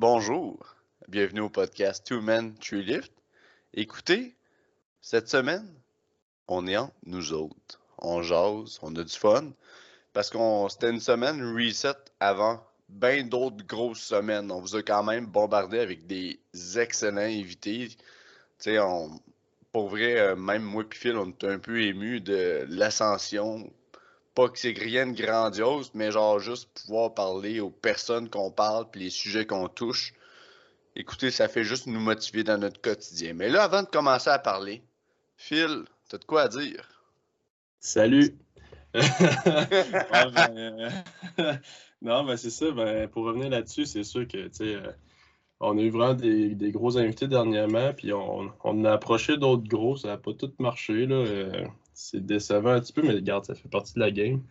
Bonjour, bienvenue au podcast Two Men, Tree Lift. Écoutez, cette semaine, on est en nous autres. On jase, on a du fun, parce qu'on c'était une semaine reset avant bien d'autres grosses semaines. On vous a quand même bombardé avec des excellents invités. Tu sais, on, pour vrai, euh, même moi et Phil, on est un peu ému de l'ascension. Pas que c'est rien de grandiose, mais genre juste pouvoir parler aux personnes qu'on parle puis les sujets qu'on touche. Écoutez, ça fait juste nous motiver dans notre quotidien. Mais là, avant de commencer à parler, Phil, t'as de quoi à dire? Salut! Ouais, ben, euh, non, mais c'est ça. Ben, pour revenir là-dessus, c'est sûr que tu sais, euh, on a eu vraiment des, des gros invités dernièrement, puis on, on a approché d'autres gros, ça n'a pas tout marché. Là, euh, c'est décevant un petit peu, mais regarde, ça fait partie de la game.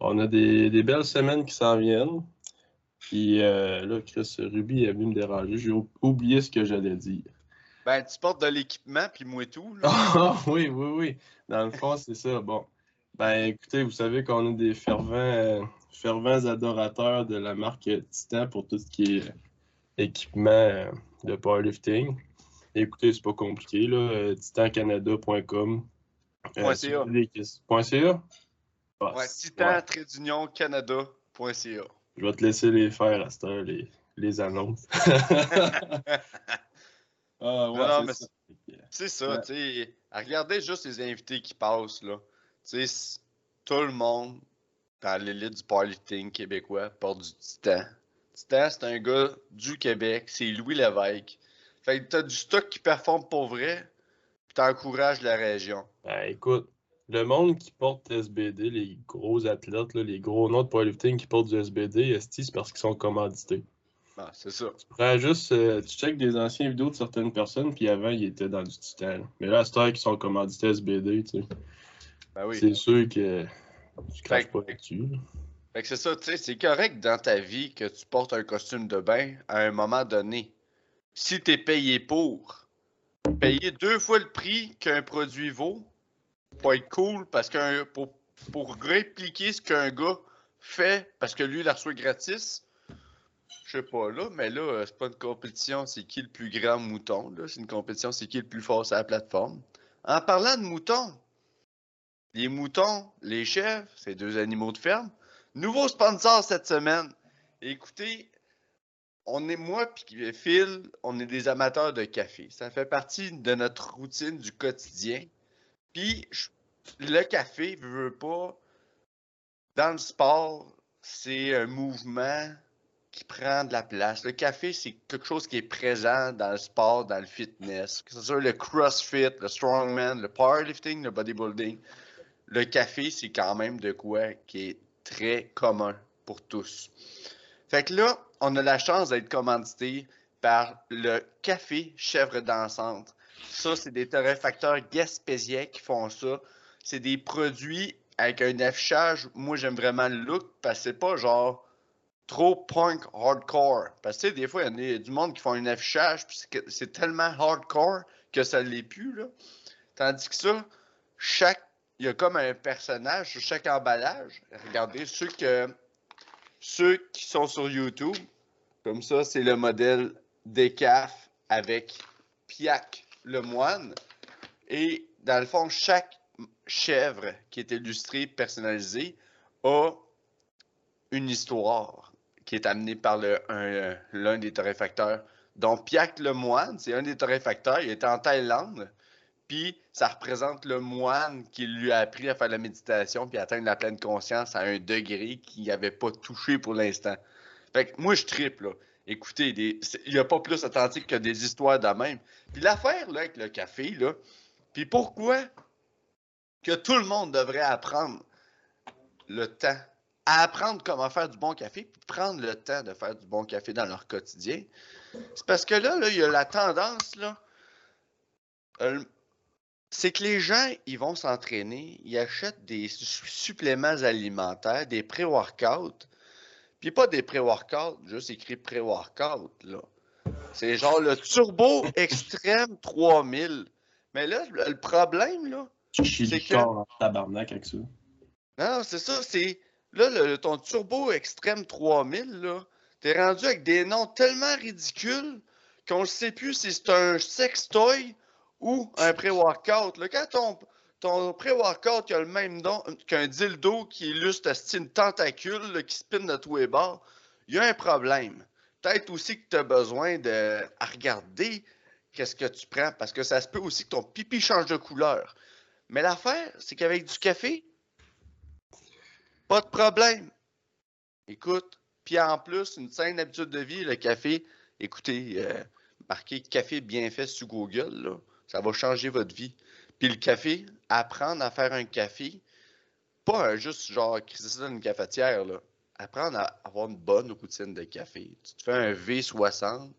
On a des, des belles semaines qui s'en viennent. Puis euh, là, Chris Ruby est venu me déranger. J'ai ou- oublié ce que j'allais dire. Ben, tu portes de l'équipement puis moi tout. Là. Ah oui, oui, oui. Dans le fond, c'est ça. Bon. Ben écoutez, vous savez qu'on est des fervents, euh, fervents adorateurs de la marque Titan pour tout ce qui est euh, équipement euh, de powerlifting. Écoutez, c'est pas compliqué, là. titancanada.com. Point si CA. Point CA? Ah, Ouais. Je vais te laisser les faire à cette heure, les, les annonces. ah, ouais, Non, non, c'est mais ça. C'est ça, Ouais. tu sais. Regardez juste les invités qui passent, là. Tu sais, tout le monde dans l'élite du powerlifting québécois porte du Titan. Titan, c'est un gars du Québec, c'est Louis Lévesque. Fait que t'as du stock qui performe pour vrai, puis t'encourages la région. Ben, écoute, le monde qui porte SBD, les gros athlètes, là, les gros noms de powerlifting qui portent du SBD, c'est parce qu'ils sont commandités. Ah, c'est ça. Tu prends juste, euh, tu checkes des anciennes vidéos de certaines personnes, puis avant, ils étaient dans du titan. là. Mais là, à cette heure sont commandités SBD, tu sais, Ben oui. c'est sûr que tu craches pas là-dessus. là. Fait que c'est ça, tu sais, c'est correct dans ta vie que tu portes un costume de bain à un moment donné. Si t'es payé pour, payer deux fois le prix qu'un produit vaut, pas être cool parce qu'un pour, pour répliquer ce qu'un gars fait parce que lui il la reçoit gratis. Je sais pas là, mais là, euh, c'est pas une compétition, c'est qui le plus grand mouton. C'est une compétition, c'est qui le plus fort sur la plateforme. En parlant de moutons, les moutons, les chèvres, c'est deux animaux de ferme. Nouveau sponsor cette semaine. Écoutez, on est moi puis Phil, on est des amateurs de café. Ça fait partie de notre routine du quotidien. Puis je- le café, veut veut pas, dans le sport, c'est un mouvement qui prend de la place. Le café, c'est quelque chose qui est présent dans le sport, dans le fitness. Que ce soit le crossfit, le strongman, le powerlifting, le bodybuilding. Le café, c'est quand même de quoi qui est très commun pour tous. Fait que là, on a la chance d'être commandité par le café chèvre dansante. Ça, c'est des torréfacteurs gaspésiens qui font ça. C'est des produits avec un affichage. Moi, j'aime vraiment le look parce que c'est pas genre trop punk hardcore. Parce que des fois, il y a du monde qui font un affichage puis c'est tellement hardcore que ça l'est plus. Tandis que ça, chaque il y a comme un personnage sur chaque emballage. Regardez ceux ceux qui sont sur YouTube, comme ça, c'est le modèle Decaf avec Piac le moine. Et dans le fond, chaque chèvre qui est illustrée, personnalisée, a une histoire qui est amenée par l'un des torréfacteurs. Donc, Piac le moine, c'est un des torréfacteurs. Il est en Thaïlande. Puis ça représente le moine qui lui a appris à faire la méditation puis atteindre la pleine conscience à un degré qu'il n'avait pas touché pour l'instant. Fait que moi, je tripe, là. Écoutez, il n'y a pas plus authentique que des histoires de même. Puis l'affaire, là, avec le café, là, puis pourquoi que tout le monde devrait apprendre le temps, à apprendre comment faire du bon café, puis prendre le temps de faire du bon café dans leur quotidien, c'est parce que là, là, il y a la tendance, là, euh, c'est que les gens, ils vont s'entraîner, ils achètent des su- suppléments alimentaires, des pré-workouts, puis pas des pré-workouts, juste écrit pré-workout, là. C'est genre le Turbo Extreme 3000. Mais là, le problème, là, Tu du que- corps en tabarnak avec ça. non, c'est ça, c'est. Là, le, ton Turbo Extreme 3000, là, T'es rendu avec des noms tellement ridicules qu'on ne sait plus si c'est un sextoy ou un pré-workout. Quand ton, ton pré-workout a le même nom qu'un dildo qui illustre une tentacule qui spinne de tous les bords, il y a un problème. Peut-être aussi que tu as besoin de regarder qu'est-ce que tu prends parce que ça se peut aussi que ton pipi change de couleur. Mais l'affaire, c'est qu'avec du café, pas de problème. Écoute, puis en plus, une saine habitude de vie, le café, écoutez, euh, marquez café bien fait sur Google, ça va changer votre vie. Puis le café, apprendre à faire un café, pas un juste genre ça dans une cafetière, là. Apprendre à avoir une bonne routine de café. Tu te fais un V60,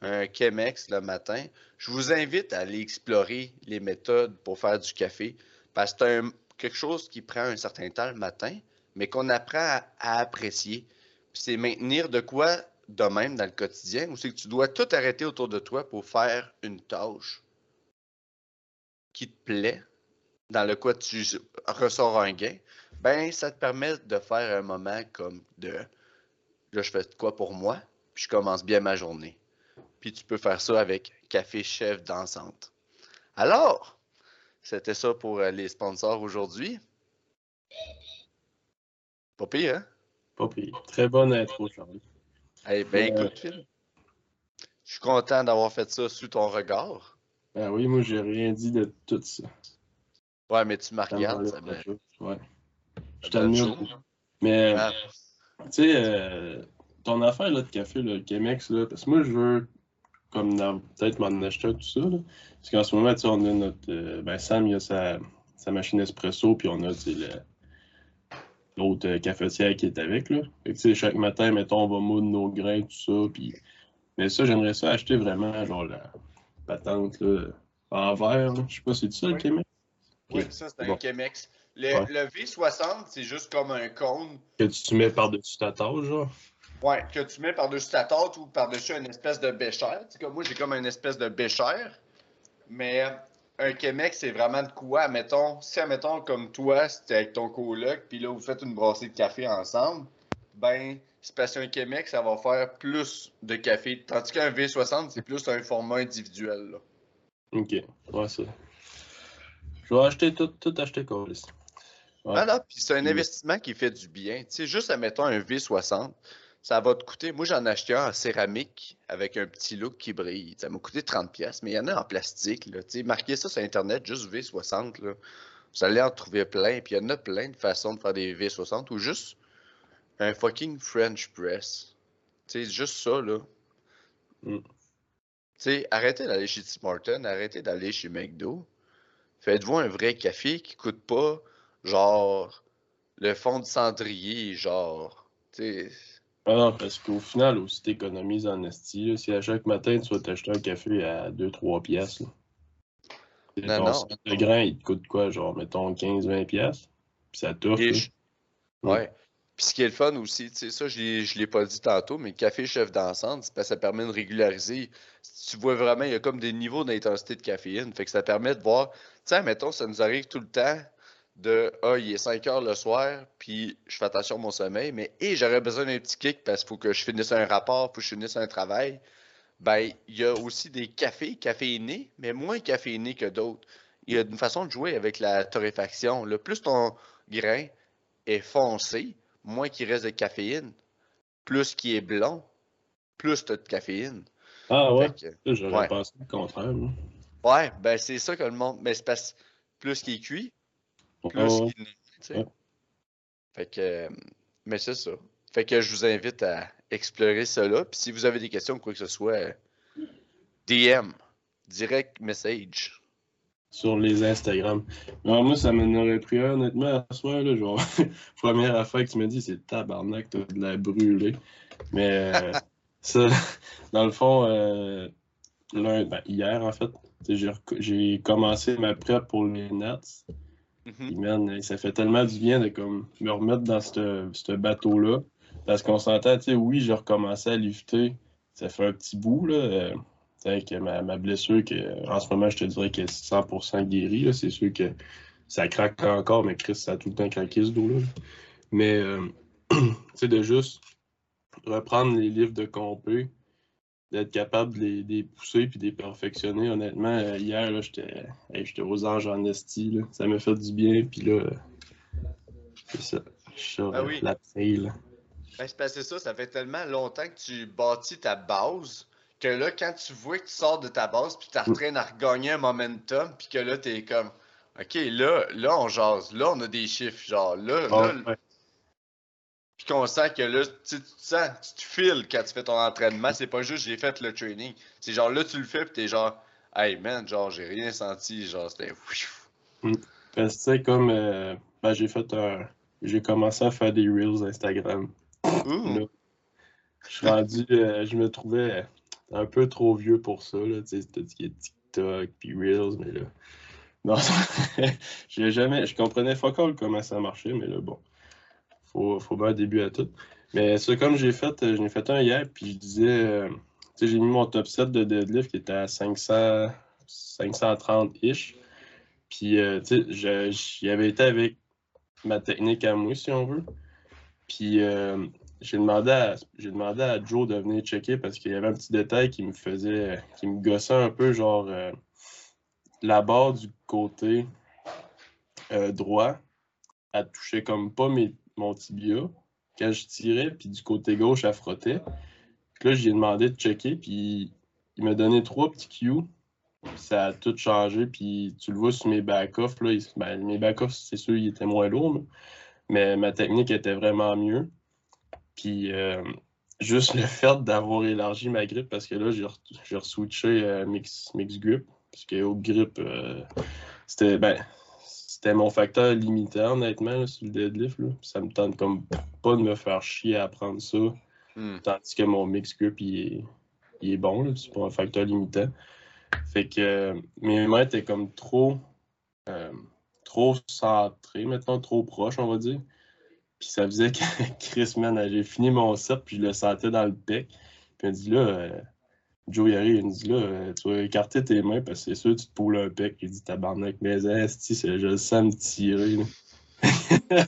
un Chemex le matin. Je vous invite à aller explorer les méthodes pour faire du café parce que c'est quelque chose qui prend un certain temps le matin, mais qu'on apprend à, à apprécier. Puis c'est maintenir de quoi de même dans le quotidien, ou c'est que tu dois tout arrêter autour de toi pour faire une tâche qui te plaît, dans le quoi tu ressors un gain, ben ça te permet de faire un moment comme de là je fais de quoi pour moi, puis je commence bien ma journée. Puis tu peux faire ça avec Café Chef dansante. Alors, c'était ça pour euh, les sponsors aujourd'hui. Pas pire, hein? Pas pire. Très bonne intro, Charles. Eh ben Euh, écoute, Phil. Je suis content d'avoir fait ça sous ton regard. Ben oui, moi, j'ai rien dit de tout ça. Ouais, mais tu me regardes, ça me-. Ouais. Je t'admire. Mais, Ah, tu sais, euh, ton affaire là, de café, le Chemex, là, parce que moi, je veux, comme dans- peut-être m'en acheter tout ça. Là, parce qu'en ce moment, tu sais, on a notre. euh, ben, Sam, il a sa, sa machine espresso, puis on a, tu l'autre euh, cafetière qui est avec. Là. Fait que, tu sais, chaque matin, mettons, on va moudre nos grains, tout ça. Puis... Mais ça, j'aimerais ça acheter vraiment, genre, la patente là, en verre. Je sais pas, c'est ça, le Oui. Chemex? Oui, ça, c'est un Bon. Chemex. Le, Ouais. le V60, c'est juste comme un cône Que tu mets par-dessus ta tâche, genre? ouais, que tu mets par-dessus ta tarte ou par-dessus une espèce de béchère. Tu sais, comme moi, j'ai comme une espèce de béchère. Mais un Chemex, c'est vraiment de quoi? Mettons, si, admettons, comme toi, c'était avec ton coloc, puis là, vous faites une brassée de café ensemble, ben, qu'un Chemex, ça va faire plus de café. Tandis qu'un V60, c'est plus un format individuel. Là. Ok, ouais, ça. Je vais acheter tout, tout acheter Colis. Ouais. Ah non, puis c'est un Mm. investissement qui fait du bien. Tu sais, juste admettons un V60, ça va te coûter. Moi, j'en ai acheté un en céramique avec un petit look qui brille. Ça m'a coûté 30$, pièces, mais il y en a en plastique. Là. Tu sais, marquez ça sur Internet, juste V60. Là. Vous allez en trouver plein. Puis il y en a plein de façons de faire des V60 ou juste un fucking French press. Sais, juste ça, là. Mm. Arrêtez d'aller chez Tim Hortons, arrêtez d'aller chez McDo. Faites-vous un vrai café qui coûte pas, genre, le fond de cendrier, genre. Tu sais, Ah non, parce qu'au final, aussi, t'économises en esti. Si à chaque matin, tu vas t'acheter un café à 2-3 piastres, là. Non, non. de grain, il te coûte quoi? Genre, mettons 15-20 piastres? Puis ça je- Mm. Ouais. Puis ce qui est le fun aussi, tu sais, ça, je je l'ai pas dit tantôt, mais café chef d'ensemble, ça permet de régulariser. Tu vois vraiment, il y a comme des niveaux d'intensité de caféine. Fait que ça permet de voir. Sais, mettons, ça nous arrive tout le temps de Ah, il est 5 heures le soir, puis je fais attention à mon sommeil, mais hé, j'aurais besoin d'un petit kick parce qu'il faut que je finisse un rapport, faut que je finisse un travail. Ben, il y a aussi des cafés caféinés, mais moins caféinés que d'autres. Il y a une façon de jouer avec la torréfaction. Le plus ton grain est foncé, moins qu'il reste de caféine. Plus qu'il est blond, plus tu as de caféine. Ah ouais? J'aurais ouais. pensé le contraire, moi. ouais, ben c'est ça que le monde. Mais c'est parce plus qu'il est cuit, plus qu'il. Ouais. Fait que. Mais c'est ça. Fait que je vous invite à explorer cela. Puis si vous avez des questions ou quoi que ce soit, euh, DM, direct message. Sur les Instagram. Alors, moi, ça m'en aurait pris un, honnêtement, à soir, là, genre, première affaire que tu me dis, c'est tabarnak, t'as de la brûlée. Mais euh, ça, dans le fond, euh, ben, hier, en fait, j'ai commencé ma prep pour les Nats. Mhm. Man, ça fait tellement du bien de comme, me remettre dans ce bateau-là. Parce qu'on s'entend, tu sais, oui, j'ai recommencé à lifter. Ça fait un petit bout, là. euh, avec ma, ma blessure, que, en ce moment, je te dirais qu'elle est 100% guérie. C'est sûr que ça craque encore, mais Chris, ça a tout le temps craqué ce dos-là. là. Mais, euh, tu sais, de juste reprendre les livres de compé, d'être capable de les, pousser puis de les perfectionner. Honnêtement, euh, hier, j'étais j'étais aux anges en esti. Ça m'a fait du bien. Puis là, c'est ça. Je suis ah oui. la trail. Ben, c'est ça, ça fait tellement longtemps que tu bâtis ta base que là, quand tu vois que tu sors de ta base puis tu es en train de regagner un momentum puis que là, tu es comme OK, là, là, on jase. Là, on a des chiffres. Genre, là, là, puis qu'on sent que là, tu, tu sens, tu files quand tu fais ton entraînement. C'est pas juste j'ai fait le training. C'est genre là, tu le fais, puis t'es genre, hey man, genre, j'ai rien senti. Genre, c'était. Mm. tu sais, comme euh, ben, j'ai fait un. J'ai commencé à faire des Reels Instagram. je suis rendu. Euh, je me trouvais un peu trop vieux pour ça. Là, TikTok puis Reels, mais là. Non, j'ai jamais. Je comprenais fuck all comment ça marchait, mais là, bon faut, faut bien un début à tout. Mais ça, comme j'ai fait, euh, j'en ai fait un hier, puis je disais, euh, tu sais, j'ai mis mon top 7 de deadlift qui était à 500, 530-ish. Puis, euh, tu sais, j'y avais été avec ma technique à moi, si on veut. Puis, j'ai demandé, à, demandé à Joe de venir checker parce qu'il y avait un petit détail qui me faisait, qui me gossait un peu, genre, la barre du côté droit, elle touchait comme pas mes mon tibia quand je tirais, puis du côté gauche, elle frottait. Puis là, j'ai demandé de checker, puis il m'a donné trois petits cues. Ça a tout changé, puis tu le vois sur mes back-off. Ben, mes back-off, c'est sûr, ils étaient moins lourds, mais ma technique était vraiment mieux. Puis euh, juste le fait d'avoir élargi ma grip, parce que là, j'ai re-switché euh, mix, mix grip, parce que au grip, euh, c'était. Ben, c'était mon facteur limitant, honnêtement, sur le deadlift. Là. Ça me tente comme pas de me faire chier à apprendre ça. Hmm. Tandis que mon mix grip, il est, bon. C'est pas un facteur limitant. Fait que euh, mes mains étaient comme trop, euh, trop centrées, maintenant trop proches, on va dire. Puis ça faisait que Chris, man, j'ai fini mon set, puis je le sentais dans le bec. Puis il m'a dit là, euh, Joe Yari, il me dit là, euh, tu vas écarter tes mains parce que c'est sûr tu te poules un pec. Il dit tabarnak, mais esti, je le sens me tirer.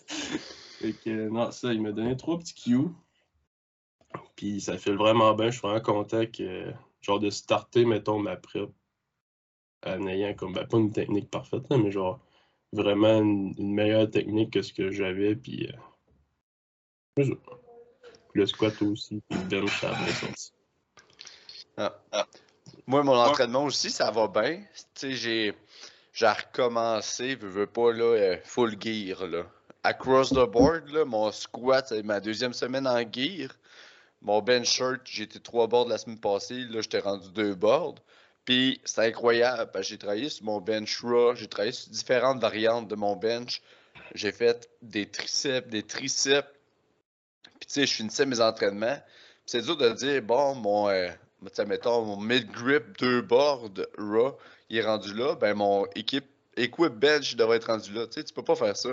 fait que non, ça, il m'a donné trois petits cues. Puis ça fait vraiment bien. Je suis vraiment content que, genre, de starter, mettons, ma prep en ayant comme, ben, pas une technique parfaite, mais genre, vraiment une, meilleure technique que ce que j'avais. Puis, euh, le squat aussi, puis le bench, ça. Ah, ah. Moi, mon entraînement aussi, ça va bien. Tu sais, j'ai, j'ai recommencé, je veux pas, là, euh, full gear, là. Across the board, là, mon squat, c'est ma deuxième semaine en gear. Mon bench shirt, j'étais trois boards la semaine passée, là, j'étais rendu deux boards. Puis, c'est incroyable, j'ai travaillé sur mon bench raw, j'ai travaillé sur différentes variantes de mon bench. J'ai fait des triceps, des triceps. Sais, je finissais mes entraînements. c'est dur de dire, bon, mon, euh, mettons, mon mid-grip, deux boards, raw, il est rendu là, ben mon équipe, equip bench devrait être rendu là. Tu sais, tu peux pas faire ça.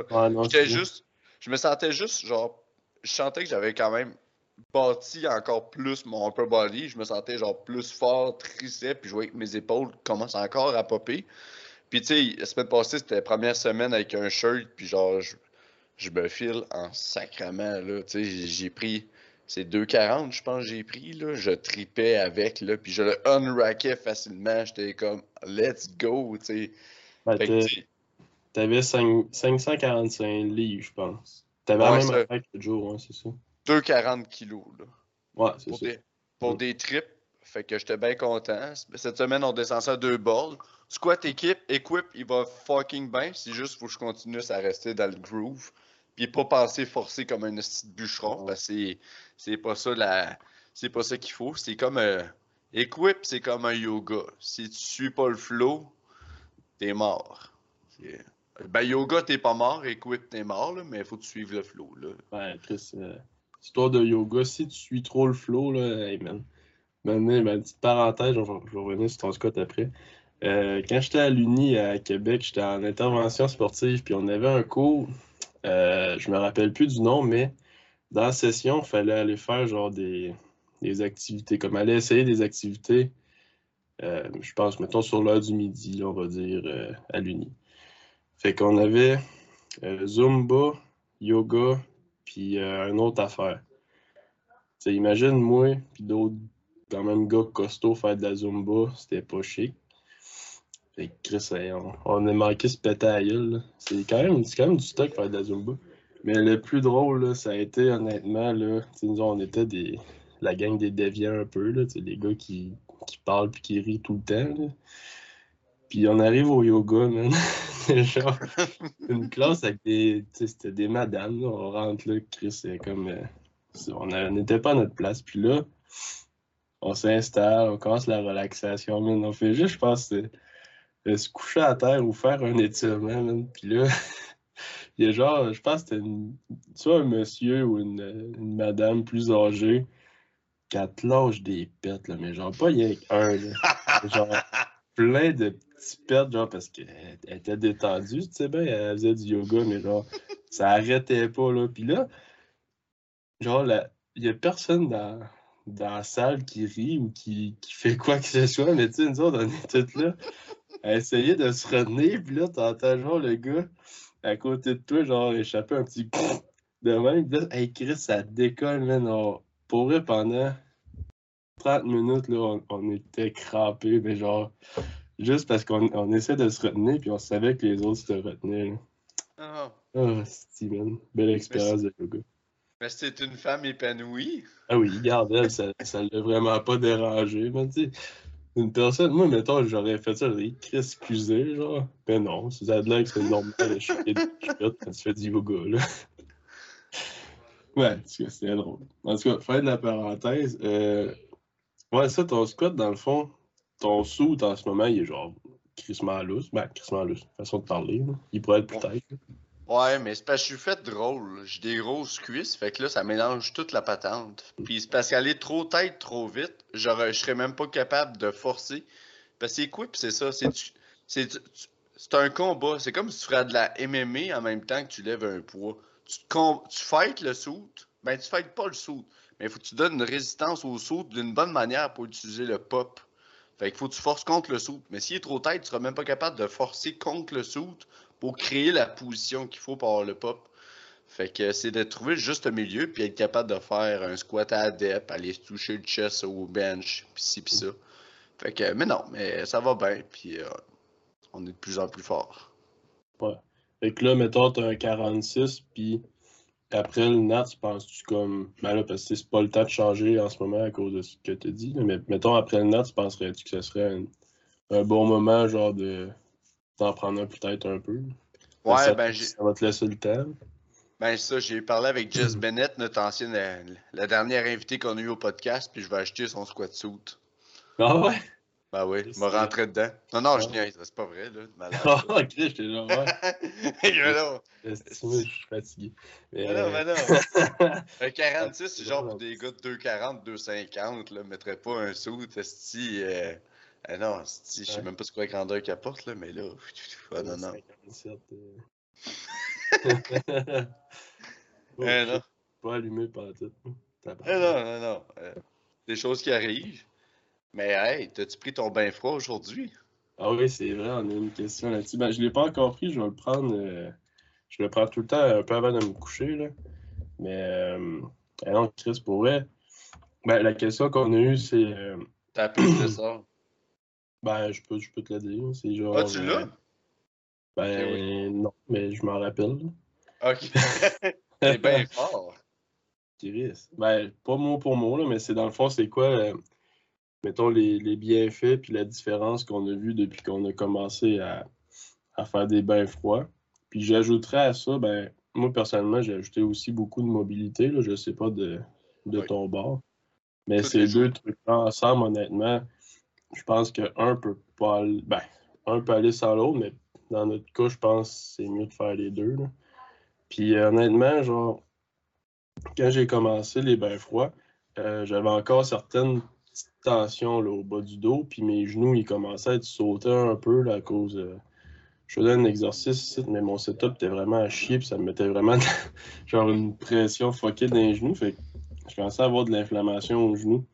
juste, je me sentais juste, genre, je sentais que j'avais quand même bâti encore plus mon upper body. Je me sentais genre plus fort, tricep, puis je voyais que mes épaules commencent encore à popper. Puis tu sais, la semaine passée, c'était la première semaine avec un shirt, puis genre, je, je me file en sacrament, là. Tu sais, j'ai pris c'est 2,40, je pense, j'ai pris. Là. Je tripais avec, là, puis je le unrackais facilement. J'étais comme, let's go, tu sais. Ben, T'avais 545 livres, je pense. T'avais ouais, la même attaque que jour, hein, c'est ça. 2,40 kilos, là. Ouais, c'est ça. pour des trips, fait que j'étais bien content. Cette semaine, on descend ça à deux balles. Squat équipe, equip, il va fucking bien. C'est juste faut que je continue à rester dans le groove. Puis pas penser forcer comme un petit bûcheron, parce que c'est pas ça la. C'est pas ça qu'il faut. C'est comme un. Euh, equip, c'est comme un yoga. Si tu suis pas le flow, t'es mort. Ben, yoga, t'es pas mort. Equip, t'es mort, là, mais il faut que tu suives le flow. Là. Ouais, Chris, euh, histoire de yoga, si tu suis trop le flow, là, hey man. Maintenant, ma petite parenthèse, je vais, revenir sur ton Scott après. Euh, quand j'étais à l'Uni à Québec, j'étais en intervention sportive, puis on avait un cours euh, je me rappelle plus du nom, mais dans la session, il fallait aller faire genre des, activités, comme aller essayer des activités, euh, je pense, mettons sur l'heure du midi, on va dire, euh, à l'Uni. Fait qu'on avait Zumba, yoga, puis une autre affaire. sais, imagine moi, puis d'autres, quand même, gars costauds faire de la Zumba, c'était pas chic. Fait que Chris, on, on a manqué ce péter C'est quand, même, quand même du stock faire de la Zumba. Mais le plus drôle, là, ça a été honnêtement, là, on était des, la gang des déviants un peu, là, des gars qui, qui parlent puis qui rient tout le temps. Puis on arrive au yoga, man. genre une classe avec des. C'était des madames. On rentre là, Chris, c'est comme. Euh, on n'était pas à notre place. Puis là, on s'installe, on commence la relaxation, man. On fait juste, je pense, se coucher à terre ou faire un étirement, man. Puis là, il y a genre, je pense que c'était soit un monsieur ou une, une madame plus âgée qui a lâche des pets, là, mais genre pas il y a un, là. genre plein de petits pets, genre parce qu'elle était détendue, tu sais bien, elle faisait du yoga, mais genre, ça arrêtait pas, là. Puis là, genre, il y a personne dans, dans la salle qui rit ou qui, qui fait quoi que ce soit, mais tu sais, nous autres, on est tous là à essayer de se retenir, puis là, t'entends genre le gars à côté de toi, genre, échapper un petit de même, là, hey Chris, ça décolle, man, on pour pendant 30 minutes, là, on, était crampés, mais genre, juste parce qu'on on essaie de se retenir, puis on savait que les autres se retenaient. Ah. Oh, Steven, belle expérience de yoga. Mais c'est une femme épanouie. Ah oui, regarde, elle, ça ne l'a vraiment pas dérangé. Mais tu une personne, moi, mettons, j'aurais fait ça, j'aurais excusé, genre. Mais non, c'est de là que c'est normal de chier de quand tu fais du yoga, là. Ouais, c'est drôle. En tout cas, fin de la parenthèse, euh, ouais, ça, ton squat, dans le fond, ton sou en ce moment, il est genre crissement lousse. Ben, crissement lousse, façon de parler. Il pourrait être plus tête. Ouais, mais c'est parce que je suis fait drôle. J'ai des grosses cuisses, fait que là, ça mélange toute la patente. Puis c'est parce qu'aller trop tête, trop vite, je serais même pas capable de forcer. Parce que c'est quoi, c'est ça? C'est un combat. C'est comme si tu ferais de la MMA en même temps que tu lèves un poids tu, tu fights le soute, ben tu fights pas le soute, mais il faut que tu donnes une résistance au soute d'une bonne manière pour utiliser le pop. Fait qu'il faut que tu forces contre le soute. Mais s'il est trop tête, tu seras même pas capable de forcer contre le soute pour créer la position qu'il faut pour le pop. Fait que c'est de trouver le juste milieu puis être capable de faire un squat à adep, aller toucher le chest au bench, pis ci pis ça. Fait que, mais non, mais ça va bien, puis euh, on est de plus en plus fort. Ouais. Fait que là, mettons, t'as un 46, puis après le NAT, tu penses-tu comme. Ben là, parce que c'est pas le temps de changer en ce moment à cause de ce que tu dis, mais mettons, après le NAT, tu penserais-tu que ce serait un, bon moment, genre, de t'en prendre un peut-être un peu? Ouais, ben j'ai. Ça va te laisser le temps. Ben ça, j'ai parlé avec Jess Bennett, notre ancienne, la, dernière invitée qu'on a eu au podcast, puis je vais acheter son squat suit. Ah ouais? Ben oui, il m'a rentré dedans. Non, non, je niaise, c'est pas vrai, là. Malade. Ah, ok, j'étais là, ouais. Je suis fatigué? Mais non, mais non. un 46, c'est genre pour des gars de 2,40, 2,50, là. Mettrais pas un sou, si. Euh... Eh non, je sais même pas ce quoi grandeur qu'il apporte, là, mais là. Ah, non, non. 57. Euh... eh non. Pas allumé par tout. Eh non, non, non. Euh, des choses qui arrivent. Mais hey, t'as-tu pris ton bain froid aujourd'hui? Ah oui, c'est vrai, on a une question là-dessus. Ben, je l'ai pas encore pris, je vais le prendre. Euh, je le prends tout le temps un peu avant de me coucher. Là. Mais euh, non, Chris, pour vrai. Ben, la question qu'on a eue, c'est. T'as appris de ça? Ben, je peux, je peux te le dire. C'est genre. Ah, tu l'as? Ben, non, mais je m'en rappelle. Ok. c'est bien fort. Ben, pas mot pour mot, là, mais c'est dans le fond, c'est quoi mettons, les, bienfaits puis la différence qu'on a vue depuis qu'on a commencé à, faire des bains froids. Puis j'ajouterais à ça, ben, moi personnellement, j'ai ajouté aussi beaucoup de mobilité. Là, je sais pas de, de ton bord. Mais ces deux trucs-là ensemble, honnêtement, je pense qu'un peut pas ben, un peut aller sans l'autre, mais dans notre cas, je pense que c'est mieux de faire les deux. Puis honnêtement, genre, quand j'ai commencé les bains froids, euh, j'avais encore certaines tension là, au bas du dos, puis mes genoux, ils commençaient à être sautés un peu là, à cause. de... je faisais un exercice mais mon setup était vraiment à chier, puis ça me mettait vraiment genre une pression foquée dans les genoux. Fait je commençais à avoir de l'inflammation aux genoux.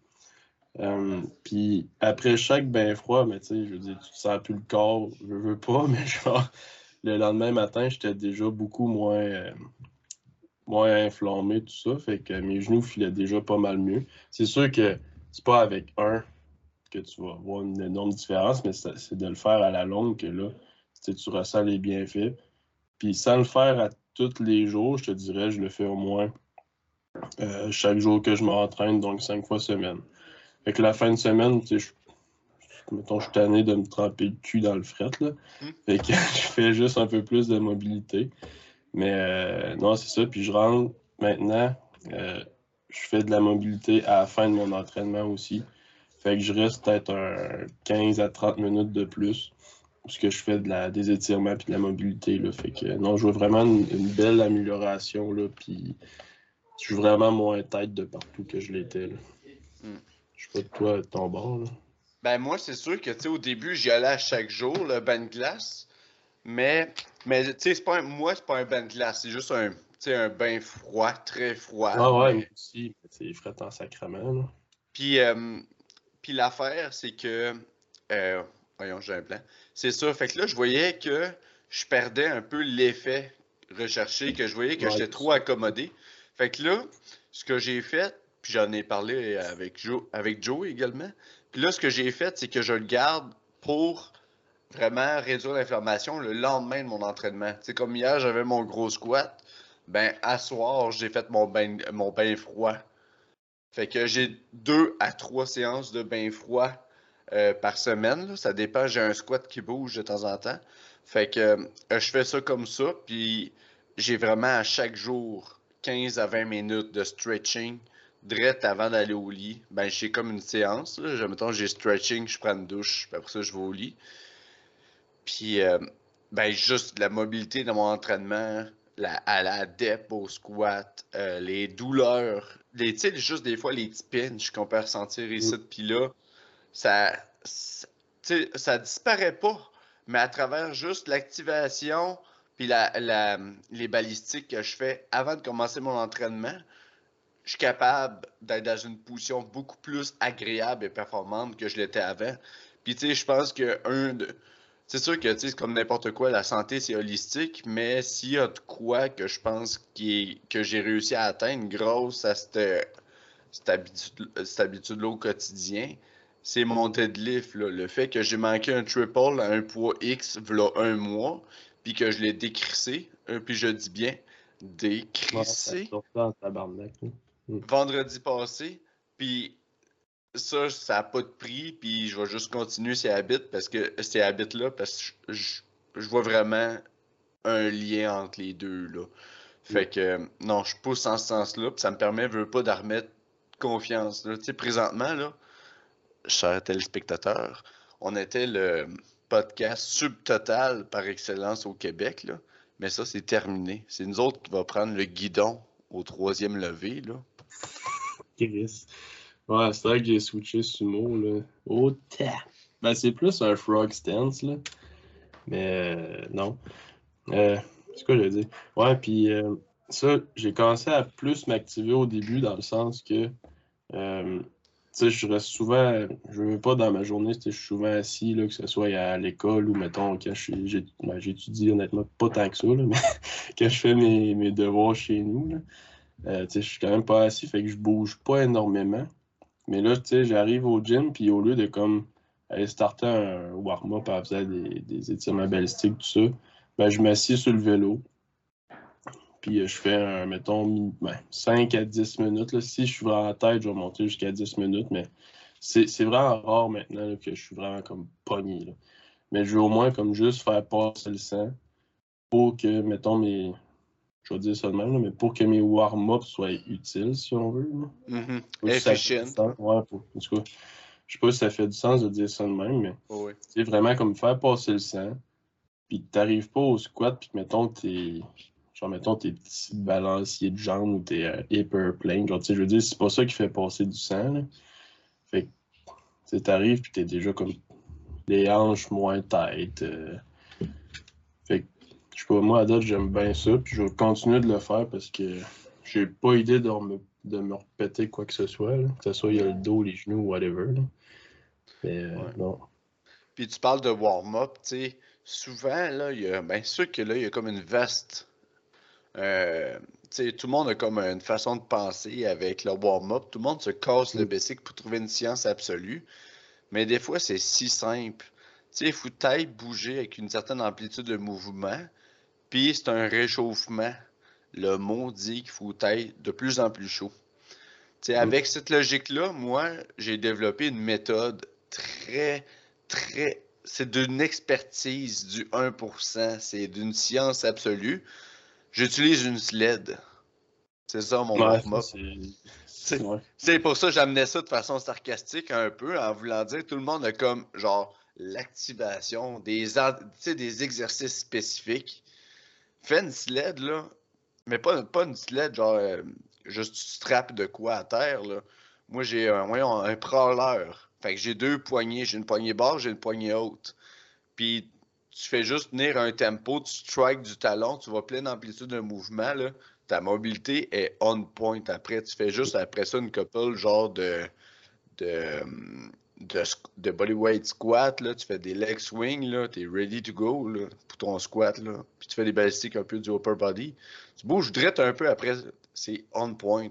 Euh, puis après chaque bain froid, mais tu sais, je veux dire, tu sens plus le corps, je veux pas, mais genre, le lendemain matin, j'étais déjà beaucoup moins. Euh, moins inflammé, tout ça. Fait que mes genoux filaient déjà pas mal mieux. C'est sûr que c'est pas avec un que tu vas voir une énorme différence, mais c'est de le faire à la longue que là, tu ressens les bienfaits. Puis sans le faire à tous les jours, je te dirais, je le fais au moins euh, chaque jour que je m'entraîne, donc cinq fois semaine. Fait que la fin de semaine, tu sais, je, mettons, je suis tanné de me tremper le cul dans le fret, là. Hmm. Fait que je fais juste un peu plus de mobilité. Mais euh, non, c'est ça. Puis je rentre maintenant, euh, je fais de la mobilité à la fin de mon entraînement aussi. Fait que je reste peut-être un 15 à 30 minutes de plus. Parce que je fais de la, des étirements et de la mobilité. Là. Fait que non, je vois vraiment une, belle amélioration. Là, puis je suis vraiment moins tête de partout que je l'étais. Hmm. Je sais pas de toi, ton bord. Là. Ben moi, c'est sûr que tu sais, au début, j'y allais à chaque jour, le bain de glace. Mais, mais tu sais, c'est pas un, moi, c'est pas un bain de glace, c'est juste un, un bain froid, très froid. Ah ouais, aussi, c'est frais en sacrement. Là. Puis, euh, puis l'affaire, c'est que. Euh, voyons, j'ai un plan. C'est ça. Fait que là, je voyais que je perdais un peu l'effet recherché, que je voyais que j'étais trop accommodé. Fait que là, ce que j'ai fait, j'en ai parlé avec Joe, avec Joe également. Puis là, ce que j'ai fait, c'est que je le garde pour vraiment réduire l'inflammation le lendemain de mon entraînement. C'est comme hier, j'avais mon gros squat. Ben, à soir, j'ai fait mon bain, mon bain froid. Fait que j'ai deux à trois séances de bain froid euh, par semaine. Ça dépend, j'ai un squat qui bouge de temps en temps. Fait que euh, je fais ça comme ça, puis j'ai vraiment à chaque jour 15 à 20 minutes de stretching direct avant d'aller au lit. Ben, j'ai comme une séance. Là. Mettons, j'ai stretching, je prends une douche, puis après ça, je vais au lit. Puis, euh, ben, juste la mobilité dans mon entraînement, la, à la dep, au squat, euh, les douleurs, les, juste des fois les petits pinches qu'on peut ressentir ici, mm. puis là, ça, ça, ça disparaît pas, mais à travers juste l'activation, puis la, les balistiques que je fais avant de commencer mon entraînement, je suis capable d'être dans une position beaucoup plus agréable et performante que je l'étais avant. Puis tu sais, je pense que un de. C'est sûr que c'est comme n'importe quoi, la santé c'est holistique, mais s'il y a de quoi que je pense que j'ai réussi à atteindre grâce à cette, cette habitude-là au quotidien, c'est mon deadlift. Là. Le fait que j'ai manqué un triple à un poids X voilà un mois, puis que je l'ai décrissé, euh, puis je dis bien décrissé. Mm. vendredi passé. Puis ça, ça n'a pas de prix. Puis je vais juste continuer ces habits parce que ces habits-là, parce que je, vois vraiment un lien entre les deux. Là. Fait mm. que non, je pousse en ce sens-là. Puis ça me permet, veux pas, d'en remettre confiance. Tu sais, présentement, là, chers téléspectateurs, on était le podcast subtotal par excellence au Québec. Là. Mais ça, c'est terminé. C'est nous autres qui va prendre le guidon au troisième levé. Là. Chris. Ouais, c'est vrai que j'ai switché sumo, là. Oh, Ben, c'est plus un frog stance, là. Mais euh, non. Euh, c'est quoi je veux dire? Ouais, puis euh, ça, j'ai commencé à plus m'activer au début dans le sens que, tu sais, je reste souvent, je veux pas dans ma journée, je suis souvent assis, là, que ce soit à l'école ou, mettons, quand ben, j'étudie honnêtement pas tant que ça, là, mais quand je fais mes, mes devoirs chez nous, là. Euh, je suis quand même pas assis, fait que je bouge pas énormément. Mais là, j'arrive au gym, puis au lieu de comme aller starter un warm-up faire des, des, étirements balistiques, tout ça, ben, je m'assieds sur le vélo. Puis euh, je fais, un, mettons, 5 ben, à 10 minutes. Là. Si je suis vraiment en tête, je vais monter jusqu'à 10 minutes, mais c'est vraiment rare maintenant que je suis vraiment comme pogné. Mais je veux au moins comme juste faire passer le sang pour que, mettons, mes, je vais dire ça de même, mais pour que mes warm-ups soient utiles, si on veut. Mm -hmm. Ouais, pour, en tout cas, je sais pas si ça fait du sens de dire ça de même, mais c'est vraiment comme faire passer le sang, puis que t'arrives pas au squat, puis que mettons tes, genre mettons tes petits balanciers de jambes ou tes euh, hyperplanes, genre tu sais, je veux dire, c'est pas ça qui fait passer du sang, là. Fait que, tu t'arrives, puis t'es déjà comme les hanches moins têtes. Euh, je sais pas, moi, à date, j'aime bien ça, puis je vais continuer de le faire parce que j'ai pas idée de me, de me repéter quoi que ce soit, que ce soit il y a le dos, les genoux, whatever. Mais euh, non. Puis tu parles de warm-up, tu sais, souvent, là, il y a, bien sûr que là, il y a comme une vaste, euh, sais, tout le monde a comme une façon de penser avec le warm-up. Tout le monde se casse le Mm. basic pour trouver une science absolue. Mais des fois, c'est si simple. Tu sais, il faut peut-être bouger avec une certaine amplitude de mouvement. Puis c'est un réchauffement. Le mot dit qu'il faut être de plus en plus chaud. Mm. avec cette logique-là, moi, j'ai développé une méthode très, très. C'est d'une expertise du 1%. C'est d'une science absolue. J'utilise une sled. C'est ça mon Ouais, c'est- ouais. Pour ça que j'amenais ça de façon sarcastique un peu, en voulant dire tout le monde a comme genre l'activation, des exercices spécifiques. Fais une sled, là, mais pas, pas une sled, genre euh, juste tu strappes de quoi à terre. Là. Moi, j'ai un, voyons, un. Fait que j'ai deux poignées. J'ai une poignée basse, j'ai une poignée haute. Puis tu fais juste tenir un tempo, tu strikes du talon, tu vas pleine amplitude de mouvement, là. Ta mobilité est on point. Après, tu fais juste après ça une couple genre de de, de, de bodyweight squat, là. Tu fais des leg swing, là. T'es ready to go, là, pour ton squat, là. Puis tu fais des balistiques un peu du upper body. Tu bouges drette un peu après, c'est on point.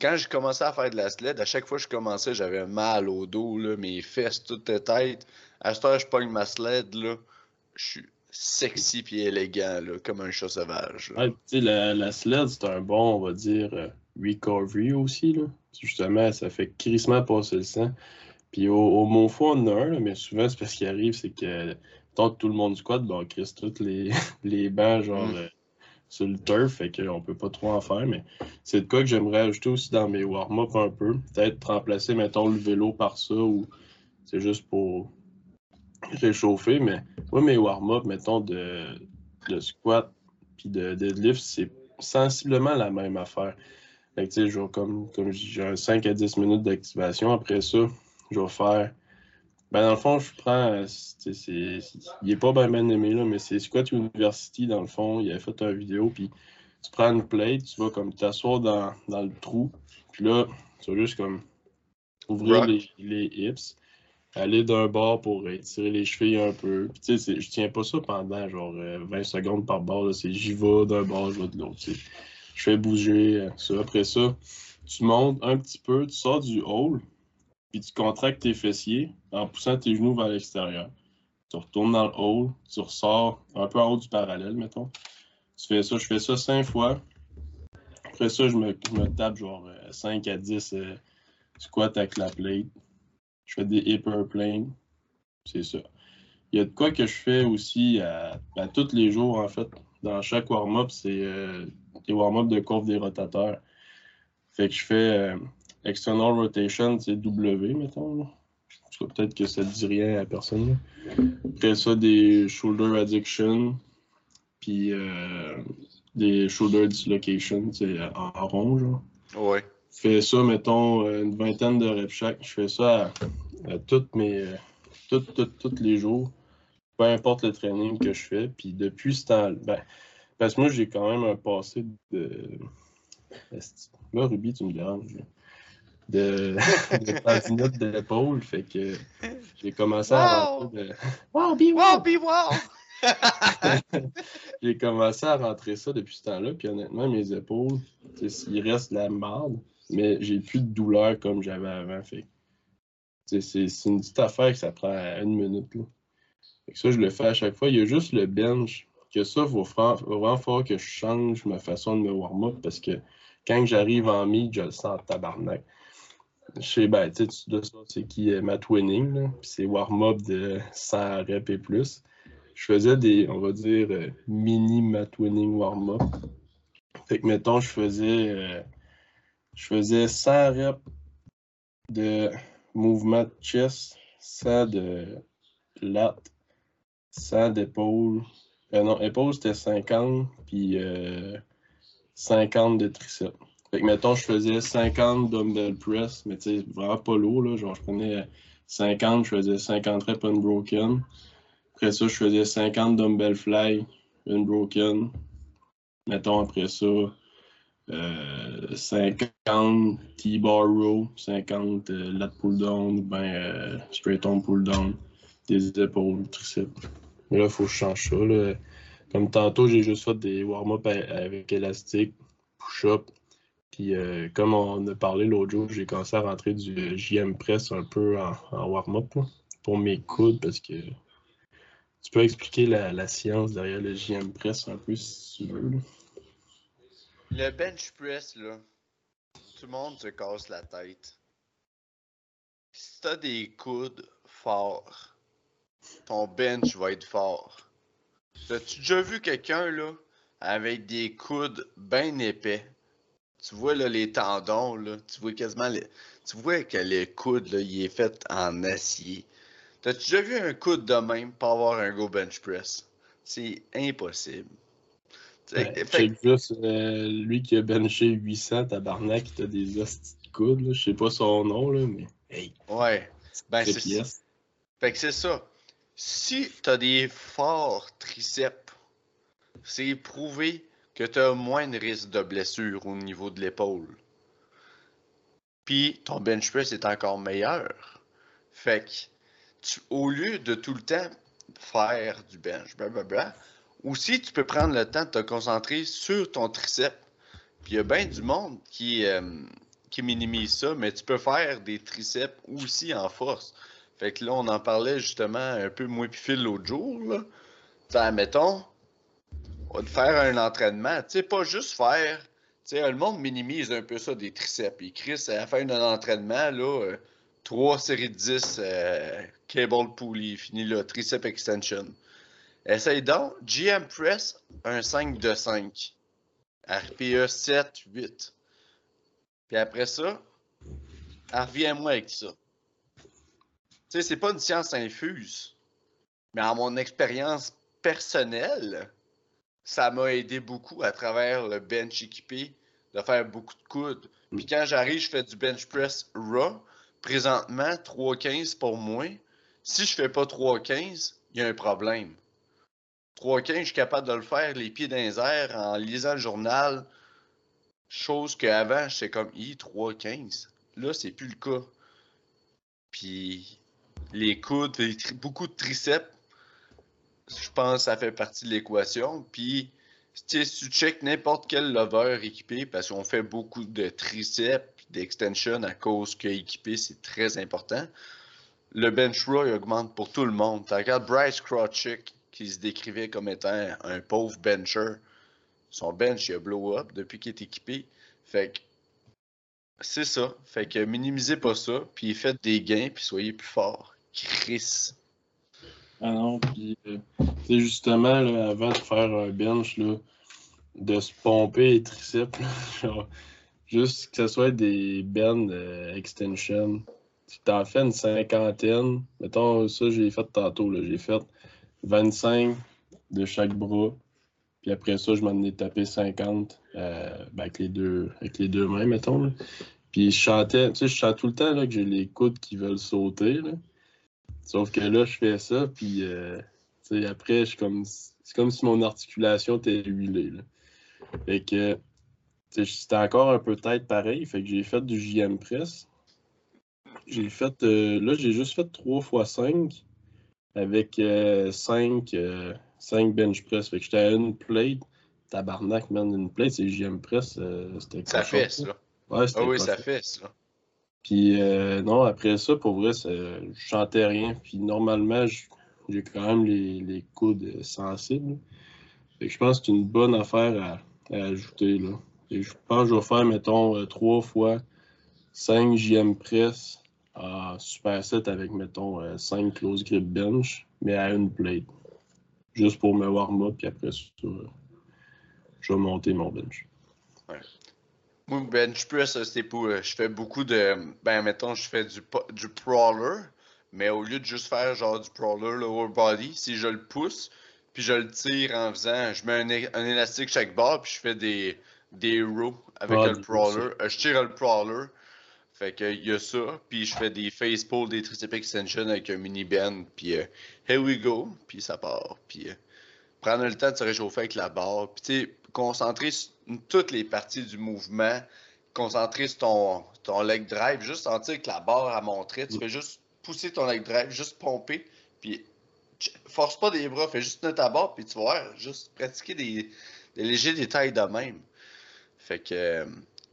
Quand j'ai commencé à faire de la sled, à chaque fois que je commençais, j'avais mal au dos, là, mes fesses, toute la tête. À cette heure, je pogne ma sled, là. Je suis sexy puis élégant, là, comme un chat sauvage. Ouais, tu la, la sled, c'est un bon, on va dire, euh, recovery aussi. Là. Justement, ça fait crissement passer le sang. Puis au, au mon fond, on en a un, là, mais souvent, c'est parce qu'il arrive, c'est que tant que tout le monde squat, ben, on crisse tous les, les bancs, genre, Mm. euh, sur le turf, fait qu'on peut pas trop en faire. Mais c'est de quoi que j'aimerais ajouter aussi dans mes warm-up un peu. Peut-être remplacer, mettons, le vélo par ça, ou c'est juste pour réchauffer. Mais moi, mes warm-up, mettons, de, de squat puis de deadlift, c'est sensiblement la même affaire. Fait que, tu sais, je vais comme, comme j'ai un 5 à 10 minutes d'activation. Après ça, je vais faire. Ben, dans le fond, je prends. euh, c'est- il est pas bien bien aimé, là, mais c'est Squat University, dans le fond. Il avait fait une vidéo, puis tu prends une plate, tu vas comme t'asseoir dans, dans le trou, puis là, tu vas juste comme ouvrir les, les hips, aller d'un bord pour étirer les chevilles un peu. Puis, tu sais, je tiens pas ça pendant genre euh, 20 secondes par bord. C'est j'y vais d'un bord, je vais de l'autre. Je fais bouger euh, ça. Après ça, tu montes un petit peu, tu sors du hall, puis tu contractes tes fessiers en poussant tes genoux vers l'extérieur. Tu retournes dans le hall, tu ressors un peu en haut du parallèle, mettons. Tu fais ça, je fais ça cinq fois. Après ça, je me, tape genre euh, 5 à 10 euh, squats avec la plate. Je fais des hip planes. C'est ça. Il y a de quoi que je fais aussi à, tous les jours, en fait. Dans chaque warm-up, c'est euh, des warm-up de courbe des rotateurs. Fait que je fais euh, external rotation, c'est W, mettons. là. Peut-être que ça ne dit rien à personne. Après ça, des shoulder addiction, puis euh, des shoulder dislocation, c'est en, en rond, genre. Ouais. Je fais ça, mettons, une vingtaine de reps chaque. Je fais ça à, à toutes mes, les jours, peu importe le training que je fais. Puis depuis ce temps ben, parce que moi, j'ai quand même un passé de. Là, Ruby, tu me déranges. De, de de l'épaule. Fait que j'ai commencé à Wow! rentrer de. Wow, be Wow, be wow! J'ai commencé à rentrer ça depuis ce temps-là, puis honnêtement, mes épaules, il reste de la marde, mais j'ai plus de douleur comme j'avais avant. Fait c'est une petite affaire que ça prend une minute. Là. Fait que ça, je le fais à chaque fois. Il y a juste le bench, que ça, il va vraiment falloir que je change ma façon de me warm-up parce que quand j'arrive en meet, je le sens en tabarnak. Je sais, ben, tu sais, dois savoir c'est qui est Matt Winning, là, puis c'est warm-up de 100 reps et plus je faisais des, on va dire, euh, mini mat winning warm-up. Fait que, mettons, je faisais, euh, je faisais 100 reps de mouvement de chest, 100 de lat, 100 d'épaule. Euh, non, épaule, c'était 50, puis euh, 50 de triceps. Fait que, mettons, je faisais 50 dumbbell press, mais tu sais, vraiment pas lourd, là. Genre, je prenais 50, je faisais 50 reps unbroken. Après ça, je faisais 50 dumbbell fly, unbroken. Mettons après ça, euh, 50 T-bar row, 50 euh, lat pull down, ben euh, straight on pull down, des épaules, triceps. Mais là, il faut que je change ça. là. Comme tantôt, j'ai juste fait des warm-up avec élastique. push-up. Puis euh, comme on a parlé l'autre jour, j'ai commencé à rentrer du JM Press un peu en, warm-up pour mes coudes parce que tu peux expliquer la, science derrière le JM Press un peu si tu veux. Le bench press, là, tout le monde se casse la tête. Si t'as des coudes forts, ton bench va être fort. As-tu déjà vu quelqu'un, là, avec des coudes bien épais? Tu vois, là, les tendons, là, tu vois quasiment les... Tu vois que le coude, là, il est fait en acier. T'as-tu déjà vu un coude de même pour avoir un go bench press? C'est impossible. C'est juste euh, lui qui a benché 800, tabarnak, qui a des hosties de coude, je sais pas son nom, là, mais hey. Ouais. Ben, c'est Fait que c'est ça. Si t'as des forts triceps, c'est prouvé que t'as moins de risque de blessure au niveau de l'épaule. Puis ton bench press est encore meilleur. Fait que au lieu de tout le temps faire du bench, blablabla, aussi tu peux prendre le temps de te concentrer sur ton triceps. Puis il y a bien du monde qui, euh, qui minimise ça, mais tu peux faire des triceps aussi en force. Fait que là, on en parlait justement un peu moins puis l'autre jour. Là. T'sais, mettons, on va faire un entraînement. Tu sais, pas juste faire. Tu sais, le monde minimise un peu ça des triceps. Et Chris, à la fin d'un entraînement, là, 3 euh, séries de 10 euh, cable pulley, fini là, tricep extension. Essaye donc, GM press, un 5 de 5. RPE 7, 8. Puis après ça, reviens-moi avec ça. Sais, c'est pas une science infuse. Mais en mon expérience personnelle, ça m'a aidé beaucoup à travers le bench équipé de faire beaucoup de coudes. Puis quand j'arrive, je fais du bench press raw. Présentement, 3,15 pour moi. Si je fais pas 3,15, il y a un problème. 3,15, je suis capable de le faire les pieds dans les airs en lisant le journal. Chose qu'avant, j'étais comme, i 3,15. Là, c'est plus le cas. Puis les coudes, beaucoup de triceps. Je pense que ça fait partie de l'équation. Puis, si tu check n'importe quel lover équipé, parce qu'on fait beaucoup de triceps, d'extension à cause que équipé, c'est très important. Le bench row augmente pour tout le monde. Tu regardes Bryce Krawczyk, qui se décrivait comme étant un pauvre bencher. Son bench, il a blow up depuis qu'il est équipé. Fait que c'est ça. Fait que minimisez pas ça, puis faites des gains, puis soyez plus fort. Chris. Ah non, puis euh, justement, là, avant de faire un bench, là, de se pomper les triceps, juste que ce soit des bends euh, extension. Tu t'en fais une cinquantaine, mettons, ça j'ai fait tantôt, j'ai fait 25 de chaque bras, puis après ça, je m'en ai tapé 50 euh, ben, avec, les deux, avec les deux mains, mettons. Puis je chantais, tu sais, je chante tout le temps là, que j'ai les coudes qui veulent sauter. Là. Sauf que là, je fais ça, puis euh, après, je comme. C'est comme si mon articulation était huilée. Là. Fait que c'était encore un peu tête pareil. Fait que j'ai fait du JM Press. J'ai fait. Euh, là, j'ai juste fait 3 x 5 avec 5, euh, 5 bench press. Fait que j'étais à une plate. Tabarnak, man, une plate, c'est JM Press. c'était Ça fait, ça. Ouais, ah oui, ça fait, ça. Puis euh, non, après ça, pour vrai, je chantais rien. Puis normalement, j'ai quand même les, coudes sensibles. je pense que c'est une bonne affaire à, ajouter. Là. je pense que je vais faire, mettons, 3 euh, fois 5 JM press en super set avec, mettons, 5 euh, close grip bench, mais à une plate. Juste pour me warm up, puis après ça, je vais monter mon bench. Ouais. Moi, bench press, c'est pour. Euh, je fais beaucoup de. Ben, mettons, je fais du, du crawler, mais au lieu de juste faire genre du crawler lower body, si je le pousse, puis je le tire en faisant. Je mets un, élastique chaque barre, puis je fais des, des rows avec le crawler. Euh, je tire le crawler. Fait que y a ça, puis je fais des face pulls, des tricep extension avec un mini bend, puis euh, here we go, puis ça part. Puis prendre le temps de se réchauffer avec la barre, puis tu sais, concentrer sur toutes les parties du mouvement, concentrer sur ton, ton leg drive, juste sentir que la barre a montré, tu fais juste pousser ton leg drive, juste pomper, puis force pas des bras, fais juste tenir ta barre, puis tu vas voir, juste pratiquer des, des légers détails de même. Fait que euh,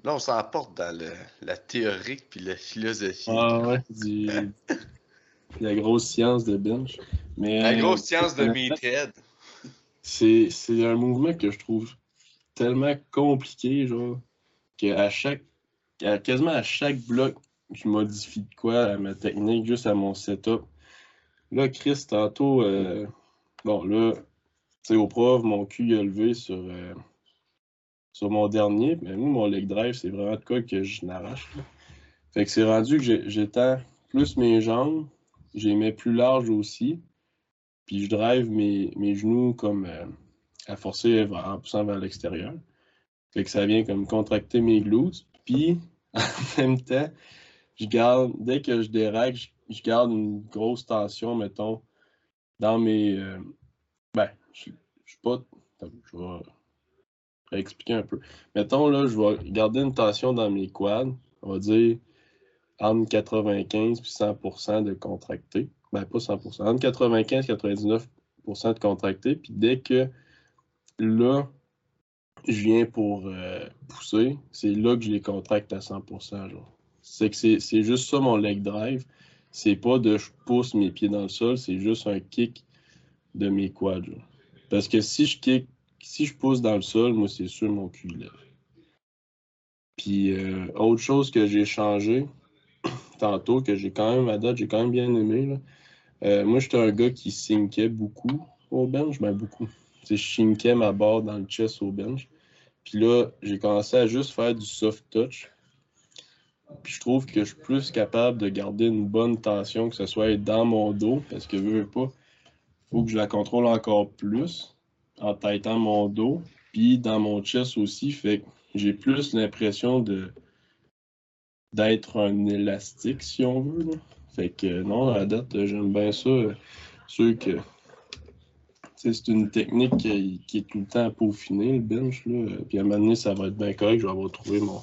là, on s'emporte dans le, la théorie puis la philosophie. Ah ouais, du, la grosse science de bench. Mais, la grosse science de Meathead. C'est un mouvement que je trouve tellement compliqué, genre, qu'à chaque, quasiment à chaque bloc, je modifie de quoi à ma technique, juste à mon setup. Là, Chris, tantôt, euh, bon, là, sais, au prof, mon cul est levé sur, euh, sur mon dernier. Mais moi, mon leg drive, c'est vraiment de quoi que je n'arrache. Fait que c'est rendu que j'étends plus mes jambes, j'ai mets plus large aussi. Puis je drive mes, mes genoux comme euh, à forcer en poussant vers l'extérieur. Fait que ça vient comme contracter mes glutes. Puis en même temps, je garde, dès que je dérègle, je, garde une grosse tension, mettons, dans mes. Euh, ben, je, suis pas. Je vais expliquer un peu. Mettons, là, je vais garder une tension dans mes quads, on va dire entre 95 et 100% de contracté. Ben, pas 100 entre 95 et 99% de contracté. Puis dès que là, je viens pour euh, pousser, c'est là que je les contracte à 100 C'est que c'est juste ça mon leg drive. C'est pas de je pousse mes pieds dans le sol, c'est juste un kick de mes quads. Parce que si je kick si je pousse dans le sol, moi, c'est sûr mon cul lève. Puis, euh, autre chose que j'ai changé tantôt, que j'ai quand même, à date, j'ai quand même bien aimé. Euh, moi, j'étais un gars qui sinkait beaucoup au bench, mais beaucoup. Je sinkais ma barre dans le chest au bench. Puis là, j'ai commencé à juste faire du soft touch. Puis je trouve que je suis plus capable de garder une bonne tension, que ce soit dans mon dos, parce que je veux pas, faut que je la contrôle encore plus en têtant mon dos, puis dans mon chest aussi. Fait j'ai plus l'impression de d'être un élastique, si on veut. Fait que non, à date, j'aime bien ça. Sûr que c'est une technique qui, est tout le temps à peaufiner, le bench. Là. Puis à un moment donné, ça va être bien correct. Je vais avoir trouvé mon,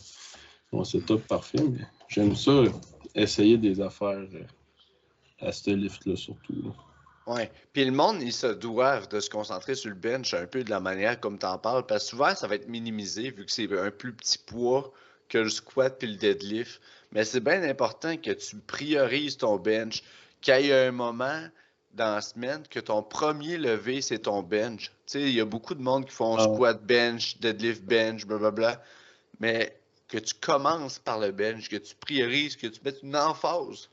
mon setup parfait. J'aime ça, essayer des affaires euh, à ce lift-là surtout. Oui. Puis le monde, ils se doivent de se concentrer sur le bench un peu de la manière comme tu en parles, parce que souvent, ça va être minimisé vu que c'est un plus petit poids que le squat puis le deadlift. Mais c'est bien important que tu priorises ton bench, qu'il y ait un moment dans la semaine que ton premier levé, c'est ton bench. Tu sais, il y a beaucoup de monde qui font ah squat bench, deadlift bench, blablabla. Mais que tu commences par le bench, que tu priorises, que tu mettes une emphase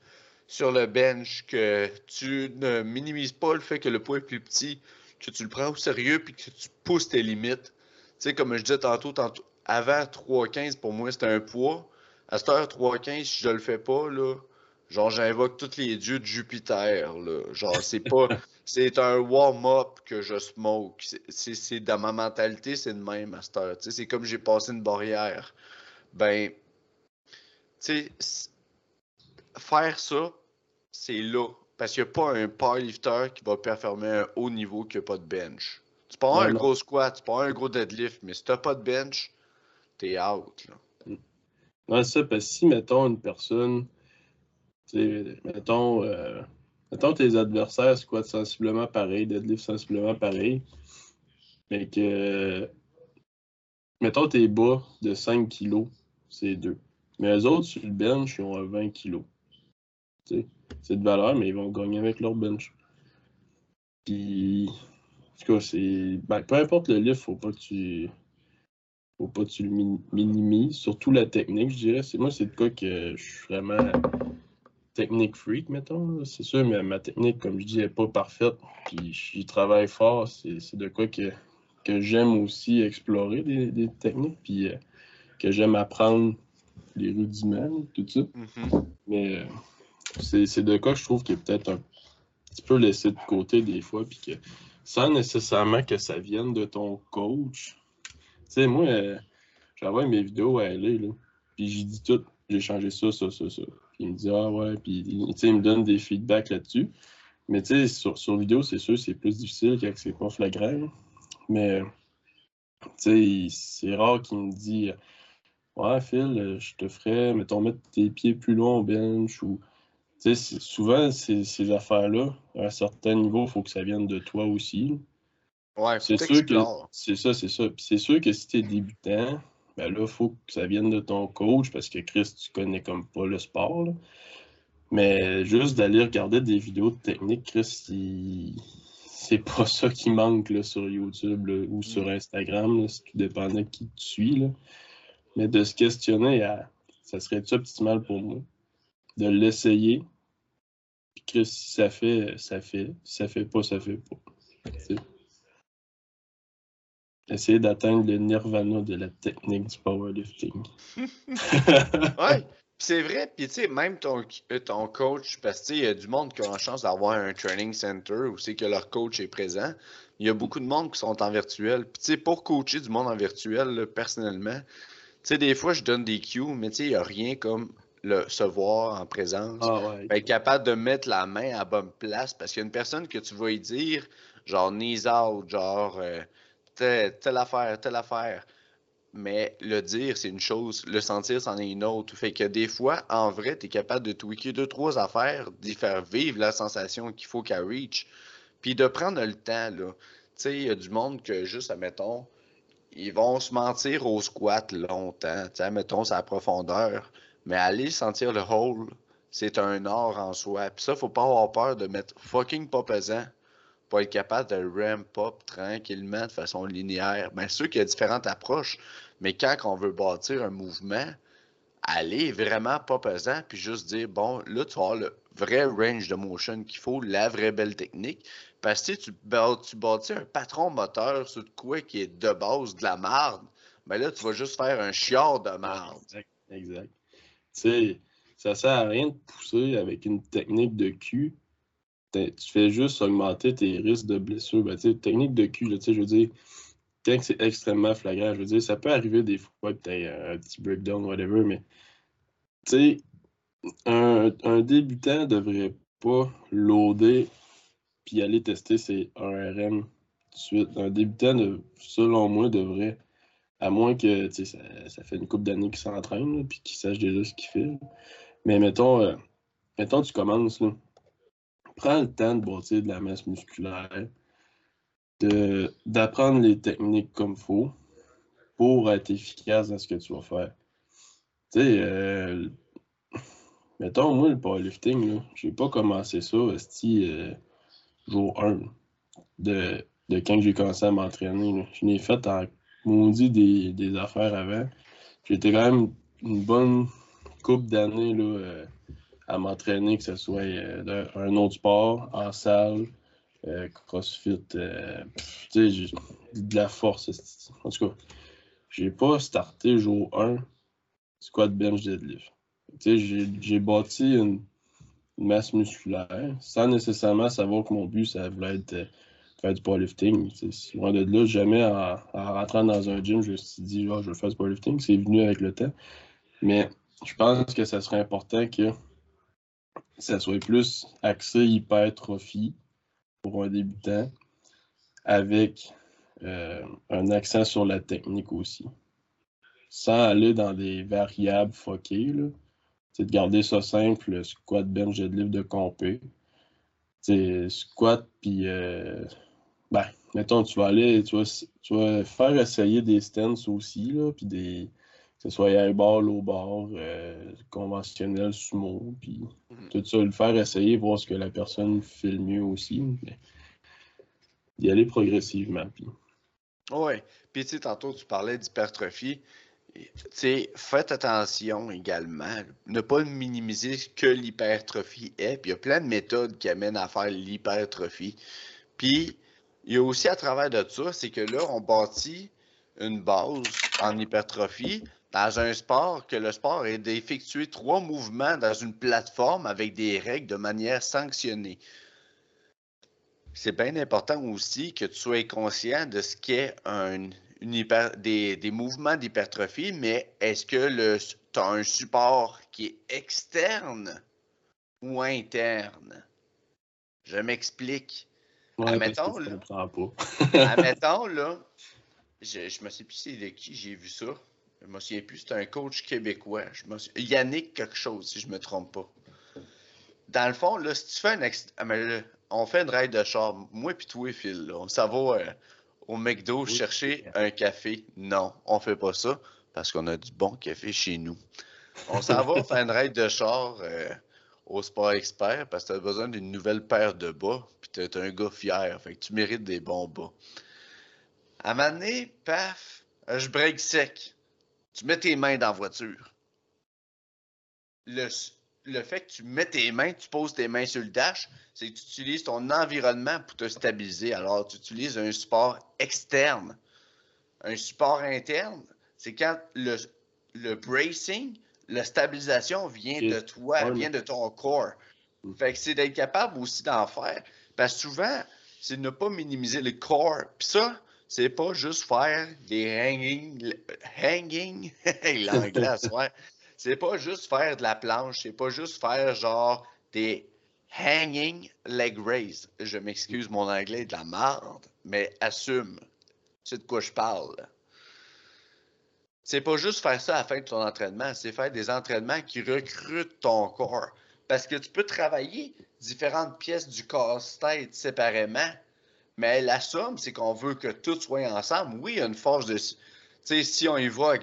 sur le bench, que tu ne minimises pas le fait que le poids est plus petit, que tu le prends au sérieux puis que tu pousses tes limites. Tu sais, comme je disais tantôt, tantôt avant 3,15 pour moi c'était un poids. À cette heure 3,15, si je le fais pas, là, genre j'invoque tous les dieux de Jupiter. Là. Genre, c'est pas. c'est un warm-up que je smoke. C'est dans ma mentalité, c'est le même à cette heure. C'est comme j'ai passé une barrière. Ben, tu sais, faire ça, c'est là. Parce qu'il n'y a pas un powerlifter qui va performer à un haut niveau qui n'a pas de bench. Tu peux avoir un gros squat, tu peux avoir un gros deadlift, mais si tu n'as pas de bench, t'es out. Là. Non, ça, parce que si, mettons, une personne, mettons, euh, mettons tes adversaires squattent sensiblement pareil, deadlift sensiblement pareil, mais que, mettons, tes bas de 5 kg, c'est 2. Mais les autres, sur le bench, ils ont 20 kg c'est de valeur, mais ils vont gagner avec leur bench. Puis, en tout cas, c'est. Ben, peu importe le livre, faut pas que tu. Faut pas que tu le minimises. Surtout la technique, je dirais. Moi, c'est de quoi que je suis vraiment technique freak, mettons. C'est sûr, mais ma technique, comme je dis, n'est pas parfaite. Puis j'y travaille fort. C'est de quoi que, que j'aime aussi explorer des, techniques. Puis euh, que j'aime apprendre les rudiments, tout ça. Mm-hmm. Mais euh, c'est de quoi je trouve qu'il est peut-être un petit peu laissé de côté des fois, puis que sans nécessairement que ça vienne de ton coach. Tu sais, moi, euh, j'envoie mes vidéos à elle, là, puis j'ai dit tout, j'ai changé ça, ça, ça, ça. Puis il me dit, ah ouais, puis il me donne des feedbacks là-dessus. Mais tu sais, sur, sur vidéo, c'est sûr, c'est plus difficile quand c'est pas flagrant. Mais, tu sais, c'est rare qu'il me dit, ouais, Phil, je te ferais, mettons, mettre tes pieds plus loin au bench ou sais, souvent, ces, ces affaires-là, à un certain niveau, il faut que ça vienne de toi aussi. Ouais, c'est sûr que c'est ça, c'est ça. C'est sûr que si tu es débutant, ben là, il faut que ça vienne de ton coach parce que Chris, tu connais comme pas le sport. Mais juste d'aller regarder des vidéos de technique, Chris, c'est pas ça qui manque là, sur YouTube ou sur mm. Instagram, là, tout dépend de qui tu suis. Là. Mais de se questionner, à, ça serait-tu optimal pour moi? De l'essayer. Puis Chris, si ça fait, ça fait. Si ça fait pas, ça fait pas. Essayer d'atteindre le nirvana de la technique du powerlifting. ouais, c'est vrai. Puis tu sais, même ton, euh, ton coach, parce que il y a du monde qui a la chance d'avoir un training center où c'est que leur coach est présent. Il y a beaucoup de monde qui sont en virtuel. Puis tu sais, pour coacher du monde en virtuel, personnellement, tu sais, des fois, je donne des cues, mais tu sais, il n'y a rien comme le, se voir en présence. Ah, être capable de mettre la main à bonne place parce qu'il y a une personne que tu vas y dire, genre knees out, genre euh, telle, affaire, telle affaire. Mais le dire, c'est une chose, le sentir, c'en est une autre. Fait que des fois, en vrai, tu es capable de tweaker deux, trois affaires, d'y faire vivre la sensation qu'il faut qu'elle reach, puis de prendre le temps. Tu sais, il y a du monde que juste, admettons, ils vont se mentir au squat longtemps, tu sais, admettons, sa profondeur. Mais aller sentir le hole, c'est un art en soi. Puis ça, faut pas avoir peur de mettre fucking pas pesant pour être capable de ramp up tranquillement de façon linéaire. Bien sûr qu'il y a différentes approches, mais quand on veut bâtir un mouvement, aller vraiment pas pesant, puis juste dire, bon, là, tu as le vrai range de motion qu'il faut, la vraie belle technique. Parce que tu, tu bâtis un patron moteur sur quoi qui est de base de la marde, mais ben là, tu vas juste faire un chiard de marde. Exact. exact. Tu sais, ça sert à rien de pousser avec une technique de cul tu fais juste augmenter tes risques de blessure. Ben, technique de cul, je veux dire, quand c'est extrêmement flagrant, je veux dire, ça peut arriver des fois que tu un petit breakdown, whatever, mais tu sais, un, un, débutant devrait pas loader puis aller tester ses 1RM tout de suite. Un débutant, selon moi, devrait, à moins que ça, ça fait une couple d'années qu'il s'entraîne puis qu'il sache déjà ce qu'il fait. Mais mettons, euh, mettons, tu commences, là, prends le temps de bâtir de la masse musculaire, d'apprendre les techniques comme il faut pour être efficace dans ce que tu vas faire. Tu sais, euh, mettons, moi, le powerlifting, j'ai pas commencé ça, esti, euh, jour 1 de, de quand j'ai commencé à m'entraîner. Je n'ai fait en maudit des, des affaires avant. J'étais quand même une bonne couple d'années là, euh, à m'entraîner, que ce soit euh, un autre sport, en salle, euh, crossfit, euh, sais, de la force. En tout cas, j'ai pas starté jour 1 squat bench deadlift. J'ai bâti une, masse musculaire sans nécessairement savoir que mon but, ça voulait être faire du powerlifting. Loin de là, jamais en, rentrant dans un gym, je me suis dit, je veux faire du powerlifting. C'est venu avec le temps. Mais je pense que ça serait important que ça soit plus axé hypertrophie pour un débutant, avec euh, un accent sur la technique aussi. Sans aller dans des variables foquées, c'est de garder ça simple, squat, bench, deadlift de compé. C'est squat, puis, euh, ben, mettons, tu vas aller, tu vas, tu vas faire essayer des stances aussi, là, puis des, que ce soit high bar, low bar, euh, conventionnel, sumo, puis mhm. tout ça, le faire essayer, voir ce que la personne fait le mieux aussi. Mais y aller progressivement. Puis... Oui. Puis tu sais, tantôt tu parlais d'hypertrophie. Tu sais, faites attention également, ne pas minimiser ce que l'hypertrophie est. Puis il y a plein de méthodes qui amènent à faire l'hypertrophie. Puis il y a aussi à travers de ça, c'est que là, on bâtit une base en hypertrophie dans un sport que le sport est d'effectuer trois mouvements dans une plateforme avec des règles de manière sanctionnée. C'est bien important aussi que tu sois conscient de ce qu'est un, des, mouvements d'hypertrophie, mais est-ce que tu as un support qui est externe ou interne? Je m'explique. admettons, là, admettons, là, je, je me sais plus c'est de qui j'ai vu ça. Je me souviens plus, c'est un coach québécois. Je Yannick quelque chose, si je me trompe pas. Dans le fond, là, si tu fais un ah, on fait une ride de char, moi puis toi, Phil, on s'en va euh, au McDo chercher un café. Non, on fait pas ça. parce qu'on a du bon café chez nous. On s'en va faire une raid de char euh, au Sport Expert parce que tu as besoin d'une nouvelle paire de bas, puis tu es un gars fier, fait que tu mérites des bons bas. À un moment donné, paf, je break sec. Tu mets tes mains dans la voiture. Le, le fait que tu mets tes mains, tu poses tes mains sur le dash, c'est que tu utilises ton environnement pour te stabiliser. Alors, tu utilises un support externe. Un support interne, c'est quand le, le bracing, la stabilisation vient de toi, vient de ton corps. Mm. Fait que c'est d'être capable aussi d'en faire. Parce que souvent, c'est de ne pas minimiser le corps. Puis ça, c'est pas juste faire des hanging. Hanging, l'anglais, ouais. C'est pas juste faire de la planche, c'est pas juste faire genre des hanging leg raise. Je m'excuse, mon anglais de la merde, mais assume. C'est de quoi je parle. C'est pas juste faire ça à la fin de ton entraînement, c'est faire des entraînements qui recrutent ton corps. Parce que tu peux travailler différentes pièces du casse-tête séparément, mais la somme, c'est qu'on veut que tout soit ensemble. Oui, il y a une force de. Tu sais, si on y voit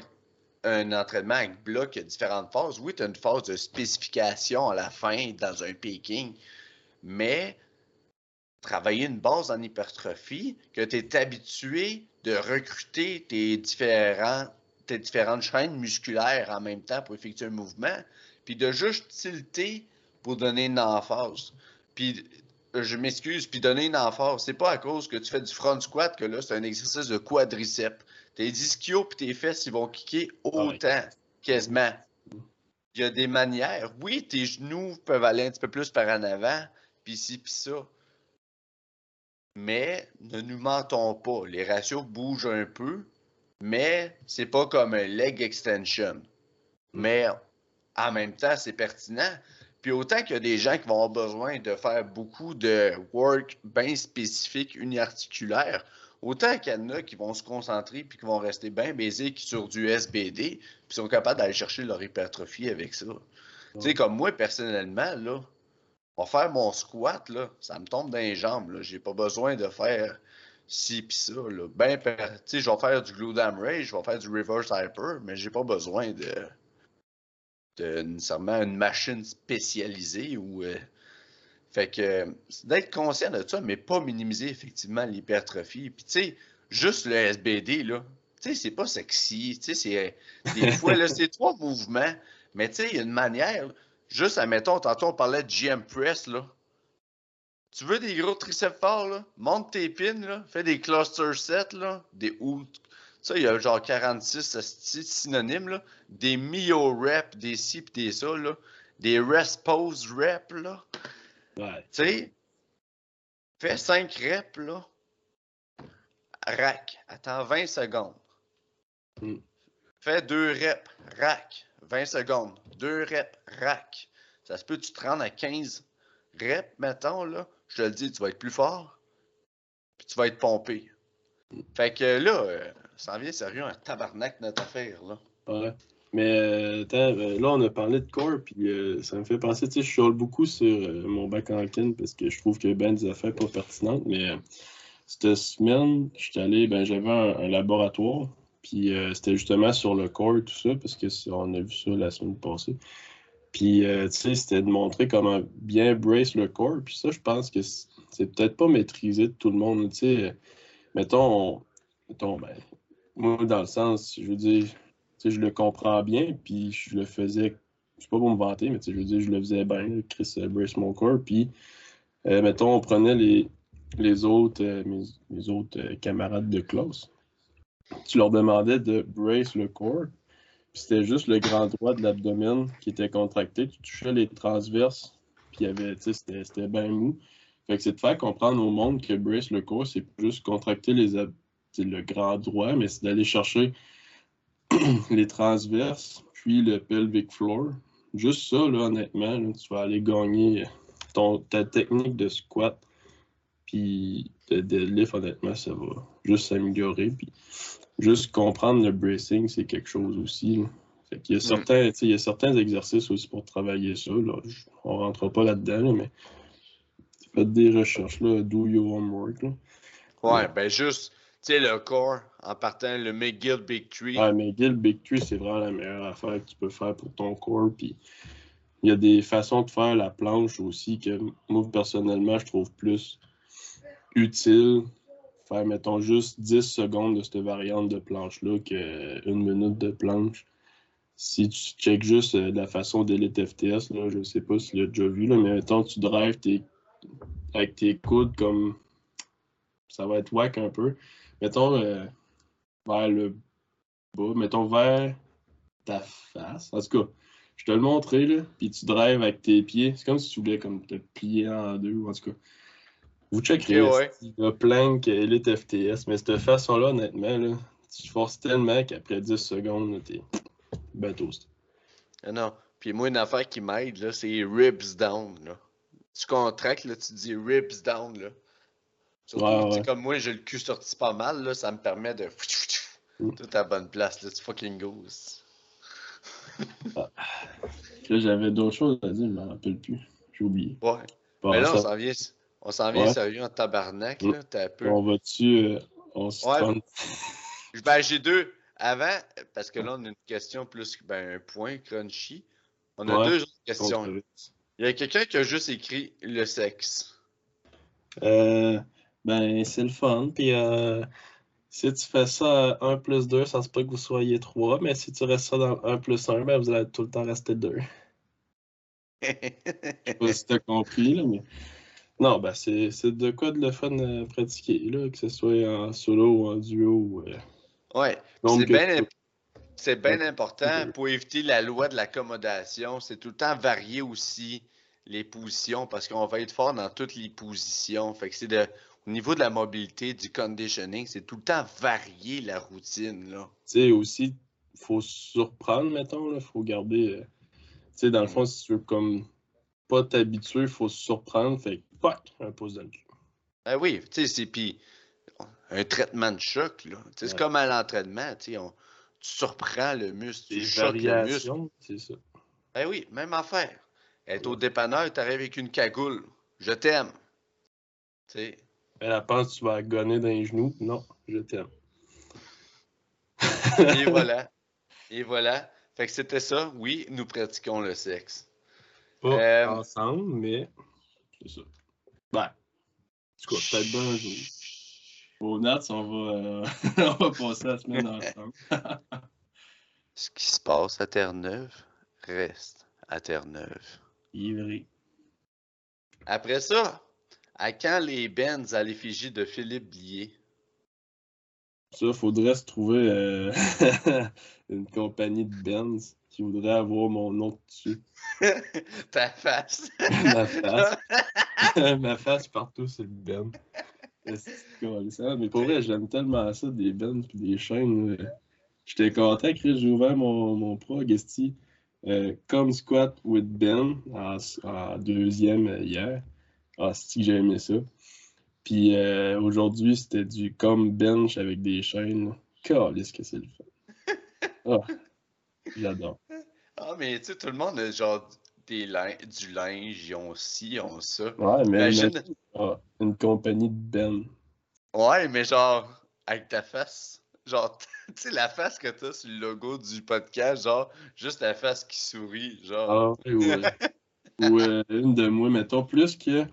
un entraînement avec bloc, il y a différentes phases. Oui, tu as une phase de spécification à la fin dans un peaking, mais travailler une base en hypertrophie, que tu es habitué de recruter tes, différents, tes différentes chaînes musculaires en même temps pour effectuer un mouvement, puis de juste tilter pour donner une emphase. Puis je m'excuse, puis donner une emphase, c'est pas à cause que tu fais du front squat que là, c'est un exercice de quadriceps. Tes ischios et tes fesses, ils vont kicker ah autant, quasiment. Il y a des manières. Oui, tes genoux peuvent aller un petit peu plus par en avant, puis ci, puis ça. Mais ne nous mentons pas. Les ratios bougent un peu, mais c'est pas comme un leg extension. Mais en même temps, c'est pertinent. Puis autant qu'il y a des gens qui vont avoir besoin de faire beaucoup de work bien spécifique, uniarticulaire, Autant qu'il y en a qui vont se concentrer puis qui vont rester bien baisés sur du SBD puis sont capables d'aller chercher leur hypertrophie avec ça. Tu sais, comme moi, personnellement, là, va faire mon squat, là, ça me tombe dans les jambes. Là. J'ai pas besoin de faire ci pis ça. Là. Ben, tu sais, je vais faire du glue dam raise, je vais faire du reverse hyper, mais j'ai pas besoin de, de nécessairement une machine spécialisée ou euh, fait que d'être conscient de ça, mais pas minimiser effectivement l'hypertrophie. Puis tu sais, juste le SBD, là, tu sais, c'est pas sexy. Tu sais, c'est des fois, là, c'est trois mouvements. Mais tu sais, il y a une manière. juste, admettons, tantôt, on parlait de GM Press, là. Tu veux des gros triceps forts, là? Monte tes pins, là. Fais des cluster sets, là. Des ou. Ça, il y a genre 46 synonymes, là. Des mio reps, des ci pis des ça, là. Des rest pose reps, là. Ouais. Tu sais, fais 5 reps, là. Rack. Attends 20 secondes. Mm. Fais 2 reps. Rack. 20 secondes. 2 reps. Rack. Ça se peut tu te rendes à 15 reps, mettons, là. Je te le dis, tu vas être plus fort. Puis tu vas être pompé. Mm. Fait que là, euh, ça en vient sérieux un tabarnak notre affaire, là. Ouais. Mais euh, euh, là, on a parlé de core, puis euh, ça me fait penser, tu sais, je chiale beaucoup sur mon bac en parce que je trouve qu'il y a bien des affaires pas pertinentes, mais cette semaine, j'étais allé, ben, j'avais un, laboratoire, puis c'était justement sur le core, tout ça, parce que on a vu ça la semaine passée. Puis, tu sais, c'était de montrer comment bien brace le core, puis ça, je pense que c'est peut-être pas maîtrisé de tout le monde, tu sais. Mettons, mettons, ben, moi, dans le sens, je veux dire, je le comprends bien, puis je le faisais, c'est pas pour me vanter, mais je veux dire, je le faisais bien, Chris euh, Brace mon corps, puis euh, mettons, on prenait les, les autres, euh, mes, autres camarades de classe, tu leur demandais de brace le corps, puis c'était juste le grand droit de l'abdomen qui était contracté, tu touchais les transverses, puis c'était bien mou. Fait que c'est de faire comprendre au monde que brace le corps, c'est juste contracter les le grand droit, mais c'est d'aller chercher les transverses, puis le pelvic floor. Juste ça, là, honnêtement, tu vas aller gagner ton, ta technique de squat, puis de deadlift, honnêtement, ça va juste s'améliorer. Puis juste comprendre le bracing, c'est quelque chose aussi. il, y a certains, il y a certains exercices aussi pour travailler ça. Là. On rentre pas là-dedans, mais faites des recherches, là, do your homework. Ouais, ben juste sais, le core, en partant, le McGill Big Tree. Ouais, McGill Big Tree, c'est vraiment la meilleure affaire que tu peux faire pour ton core. Puis il y a des façons de faire la planche aussi que moi, personnellement, je trouve plus utile. Faire, mettons, juste 10 secondes de cette variante de planche-là qu'une minute de planche. Si tu checkes juste euh, la façon d'élite FTS, là, je sais pas si tu l'as déjà vu, là, mais mettons, tu drives avec tes coudes comme. Ça va être whack un peu. Mettons euh, vers le bas, mettons vers ta face. En tout cas, je te le montrer, là, puis tu drives avec tes pieds. C'est comme si tu voulais comme te plier en deux, en tout cas. Vous checkerez Ok, il y a plein que Elite FTS, mais cette façon-là, honnêtement, là, tu forces tellement qu'après 10 secondes, t'es ben toast. Ah non. Puis moi, une affaire qui m'aide, là, c'est ribs down, là. Tu contractes, là, tu dis ribs down, là. Surtout, Ouais, ouais. comme moi, j'ai le cul sorti pas mal, là, ça me permet de... Mm. Tout à bonne place, là, tu fucking goes. Là, j'avais d'autres choses à dire, je m'en rappelle plus. J'ai oublié. Ouais. Bon, Mais là, on ça- s'en vient, on s'en vient Ouais. sérieux en tabarnak, là, t'as un peu. on va-tu. euh, on se Ouais. trompe? Ben, j'ai deux. Avant, parce que là, on a une question plus ben, un point crunchy. On a deux autres questions. Il y a quelqu'un qui a juste écrit le sexe. Euh, ben, c'est le fun. Puis, euh, si tu fais ça à 1 plus 2, ça se peut que vous soyez 3. Mais si tu restes ça dans 1 plus 1, ben, vous allez tout le temps rester 2. Je sais pas si t'as compris, là, mais. Non, ben, c'est c'est de quoi de le fun à pratiquer, là, que ce soit en solo ou en duo. euh. ouais. C'est bien euh, imp- c'est bien Ouais. important pour éviter la loi de l'accommodation. C'est tout le temps varier aussi les positions parce qu'on va être fort dans toutes les positions. Fait que c'est de. Au niveau de la mobilité, du conditioning, c'est tout le temps varier la routine. Là. tu sais, aussi, faut se surprendre, mettons, là, faut garder, euh, tu sais, dans le fond, si tu veux comme pas t'habituer, faut se surprendre, fait que, fuck, un pouce dans le cul. Ah oui, tu sais, c'est puis un traitement de choc, là. Tu sais, C'est Ouais. comme à l'entraînement, tu sais, tu surprends le muscle, tu choques le muscle. c'est ça. Ben oui, même affaire. Être au dépanneur, t'arrives avec une cagoule. Je t'aime. Tu sais. Elle pense que tu vas gonner dans les genoux. Non, je t'aime. Et voilà. Et voilà. Fait que c'était ça. Oui, nous pratiquons le sexe. Pas Euh, ensemble, mais c'est ça. Ben, en tout cas, peut-être bien un jour. Au Nats, on va, euh, on va passer la semaine ensemble. Ce qui se passe à Terre-Neuve reste à Terre-Neuve. Ivry. Après ça, à quand les Benz à l'effigie de Philippe Blier? Ça, faudrait se trouver euh, une compagnie de Benz qui voudrait avoir mon nom dessus. Ta face. Ma face. Ma face partout, c'est le Ben. C'est colissant? Mais pour vrai, j'aime tellement ça, des Ben puis des chaînes. là. J'étais content, Chris, j'ai ouvert mon, mon prog. Euh, Come Squat with Ben en, en deuxième euh, hier. Ah, c'est que j'ai aimé ça. Puis euh, aujourd'hui, c'était du Come Bench avec des chaînes. Calisse que c'est le fun. Ah, j'adore. Ah, mais tu sais, tout le monde a genre des lin- du linge, ils ont ci, ils ont ça. Ouais, mais Imagine- imagine, ah, une compagnie de Ben. Ouais, mais genre, avec ta face. Genre, tu sais, la face que t'as sur le logo du podcast, genre, juste la face qui sourit, genre. Ah, ouais, ouais. Ou euh, une de moi, mettons, plus que.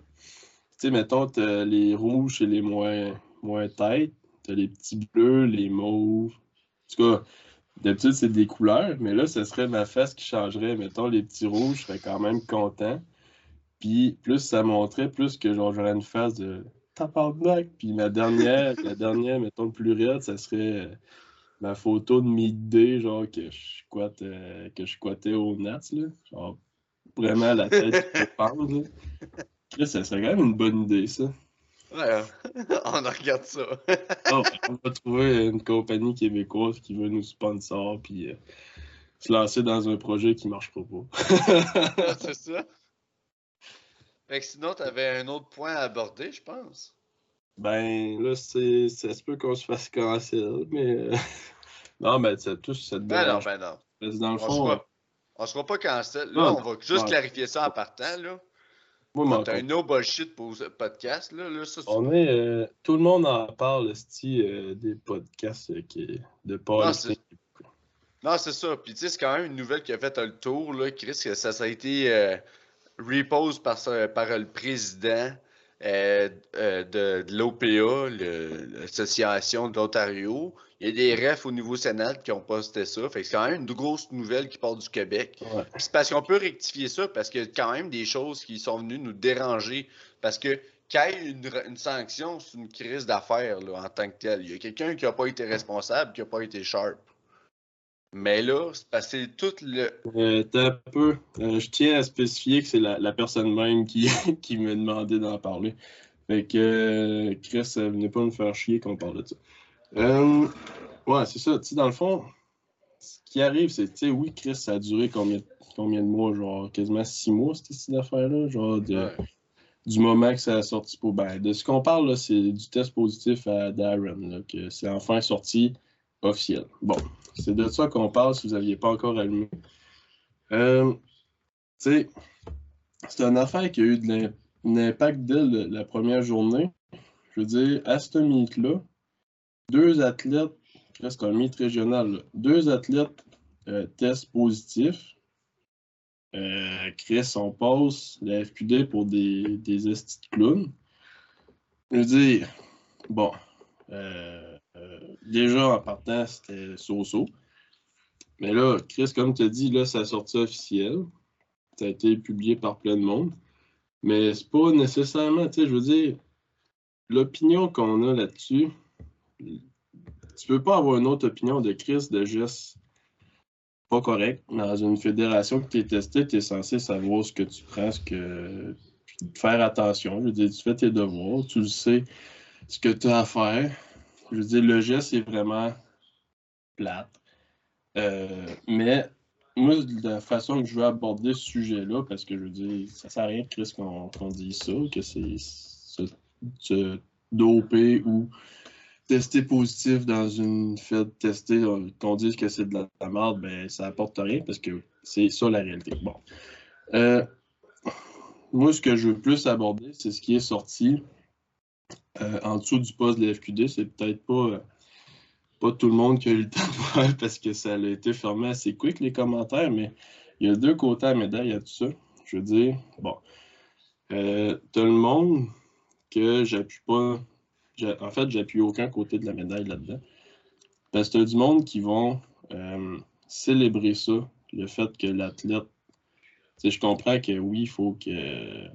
Tu sais, mettons, t'as les rouges et les moins, moins têtes. T'as les petits bleus, les mauves. En tout cas, d'habitude, c'est des couleurs, mais là, ce serait ma face qui changerait. Mettons, les petits rouges, je serais quand même content. Puis, plus ça montrait, plus que genre, j'aurais une face de tabarnak. Puis, ma dernière, la dernière, mettons, le plus raide, ça serait euh, ma photo de mid-day, genre, que je squatte, euh, que je squattais au Nats, là. Genre, vraiment la tête qui pendre, là. Chris, ça serait quand même une bonne idée, ça. Ouais, on regarde ça. Oh, on va trouver une compagnie québécoise qui veut nous sponsor, puis euh, se lancer dans un projet qui marchera pas. c'est ça. Fait que sinon, t'avais un autre point à aborder, je pense. ben, là, c'est, ça se peut qu'on se fasse cancel, mais. euh, non, mais ça touche cette Ben non, ben non. Parce que dans le On fond, sera, on sera pas cancel. Là, Non, on va juste clarifier ça en partant, là. Moi, T'as un no bullshit pour ce podcast, là. là ça, tu- On est. euh, tout le monde en parle, sti, euh, des podcasts euh, qui, de Paul. Non, c'est- ça. Puis tu sais, c'est quand même une nouvelle qui a fait le tour, là, Chris, que ça, ça a été repose par, le président de, de l'OPA, l'association de l'Ontario. Il y a des refs au niveau Sénat qui ont posté ça. Fait que c'est quand même une grosse nouvelle qui part du Québec. Ouais. C'est parce qu'on peut rectifier ça, parce qu'il y a quand même des choses qui sont venues nous déranger. Parce que quand il y a une, une sanction, c'est une crise d'affaires en tant que telle. Il y a quelqu'un qui n'a pas été responsable, qui n'a pas été sharp. Mais là, c'est parce que c'est tout le. Euh, t'as un peu. euh, je tiens à spécifier que c'est la, la personne même qui, qui m'a demandé d'en parler. Fait que euh, Chris, euh, venez pas me faire chier qu'on parle de ça. Euh, ouais, c'est ça. Tu sais, dans le fond, ce qui arrive, c'est, tu sais, oui, Chris, ça a duré combien, combien de mois? Genre quasiment six mois, cette, cette affaire-là? Genre de, Ouais. du moment que ça a sorti pour. Ben, de ce qu'on parle, là, c'est du test positif à Darren, là, que c'est enfin sorti officiel. Bon, c'est de ça qu'on parle si vous n'aviez pas encore allumé. Euh, tu sais, c'est une affaire qui a eu de l'im- un impact dès le- la première journée. Je veux dire, à ce meet-là, deux athlètes, c'est un meet régional, deux athlètes euh, testent positifs. Euh, Chris, on passe la FQD pour des, des estis de clowns. Je veux dire, bon, euh, euh, déjà en partant, c'était so-so. Mais là, Chris, comme tu as dit, là, ça a sorti officiel. Ça a été publié par plein de monde. Mais c'est pas nécessairement, tu sais, je veux dire, l'opinion qu'on a là-dessus, tu peux pas avoir une autre opinion de Chris de geste pas correct. Dans une fédération que tu es testé, tu es censé savoir ce que tu prends, ce que. faire attention. Je veux dire, tu fais tes devoirs, tu sais ce que tu as à faire. Je veux dire, le geste est vraiment plate. Euh, mais moi, la façon que je veux aborder ce sujet-là, parce que je veux dire, ça sert à rien, Chris, qu'on dise ça, que c'est se doper ou tester positif dans une fête testée, euh, qu'on dise que c'est de la, la merde, ben ça apporte rien parce que c'est ça la réalité. Bon. Euh, moi, ce que je veux plus aborder, c'est ce qui est sorti euh, en dessous du poste de la FQD. C'est peut-être pas, pas tout le monde qui a eu le temps de voir parce que ça a été fermé assez quick, les commentaires, mais il y a deux côtés à la médaille à tout ça. Je veux dire, bon, t'as le monde que j'appuie pas. En fait, j'appuie aucun côté de la médaille là-dedans. Parce que du monde qui vont euh, célébrer ça, le fait que l'athlète. Je comprends que oui, il faut que.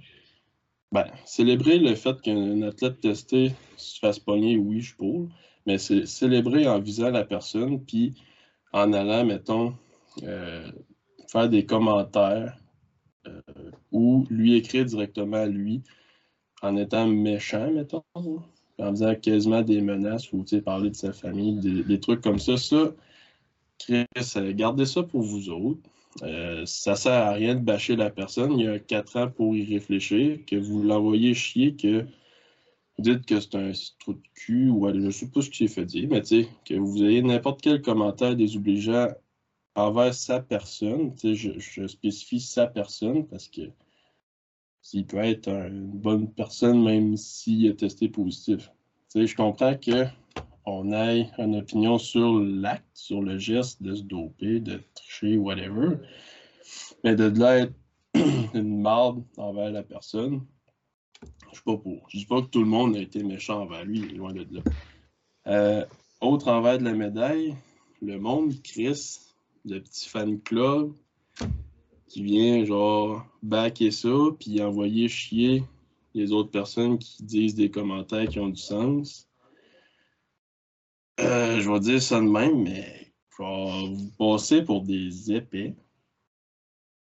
Ben, célébrer le fait qu'un athlète testé se fasse pogner, oui, je suis pour. Mais c'est célébrer en visant la personne, puis en allant, mettons, euh, faire des commentaires euh, ou lui écrire directement à lui en étant méchant, mettons, en faisant quasiment des menaces ou parler de sa famille, des, trucs comme ça. Ça, Chris, euh, gardez ça pour vous autres. Euh, ça sert à rien de bâcher la personne. Il y a quatre ans pour y réfléchir, que vous l'envoyez chier, que vous dites que c'est un trou de cul ou je sais pas ce qui s'est fait dire, mais que vous ayez n'importe quel commentaire désobligeant envers sa personne, je spécifie sa personne parce que s'il peut être un- une bonne personne même s'il est testé positif. Je comprends que on ait une opinion sur l'acte, sur le geste de se doper, de tricher, whatever, mais de là être une marde envers la personne, je suis pas pour. Je dis pas que tout le monde a été méchant envers lui, loin de là. Euh, autre envers de la médaille, le monde Chris, le petit fan club qui vient genre backer ça, puis envoyer chier les autres personnes qui disent des commentaires qui ont du sens. Euh, je vais dire ça de même, mais genre, vous passez pour des épais.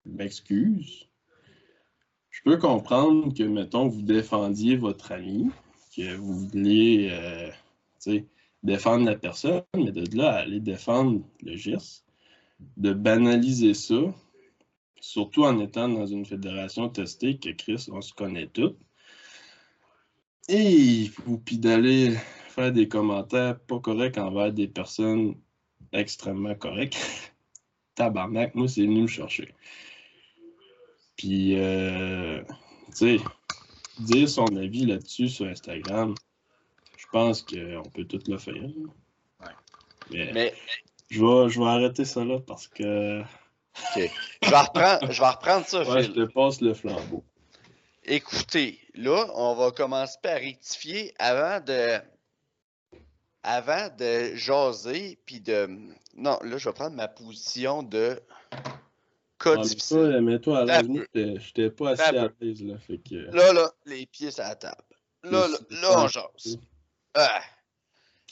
Je m'excuse. Je peux comprendre que, mettons, vous défendiez votre ami, que vous vouliez euh, défendre la personne, mais de là à aller défendre le geste, de banaliser ça, surtout en étant dans une fédération testée que Chris, on se connaît tous. Et ou puis d'aller faire des commentaires pas corrects envers des personnes extrêmement correctes. Tabarnak, moi, c'est venu me chercher. Puis, euh, tu sais, dire son avis là-dessus sur Instagram, je pense qu'on peut tout le faire. Ouais. Mais, Je, vais, je vais arrêter ça là parce que. OK. Je vais reprendre, je vais reprendre ça, ouais, je te passe le flambeau. Écoutez, là, on va commencer par rectifier avant de. Avant de jaser, puis de. Non, là, je vais prendre ma position de cas difficile. mais toi, à l'avenir, j'étais pas assez à l'aise, là. Fait que... Là, là, les pieds sur la table. Là, là, là, on jase. Ah.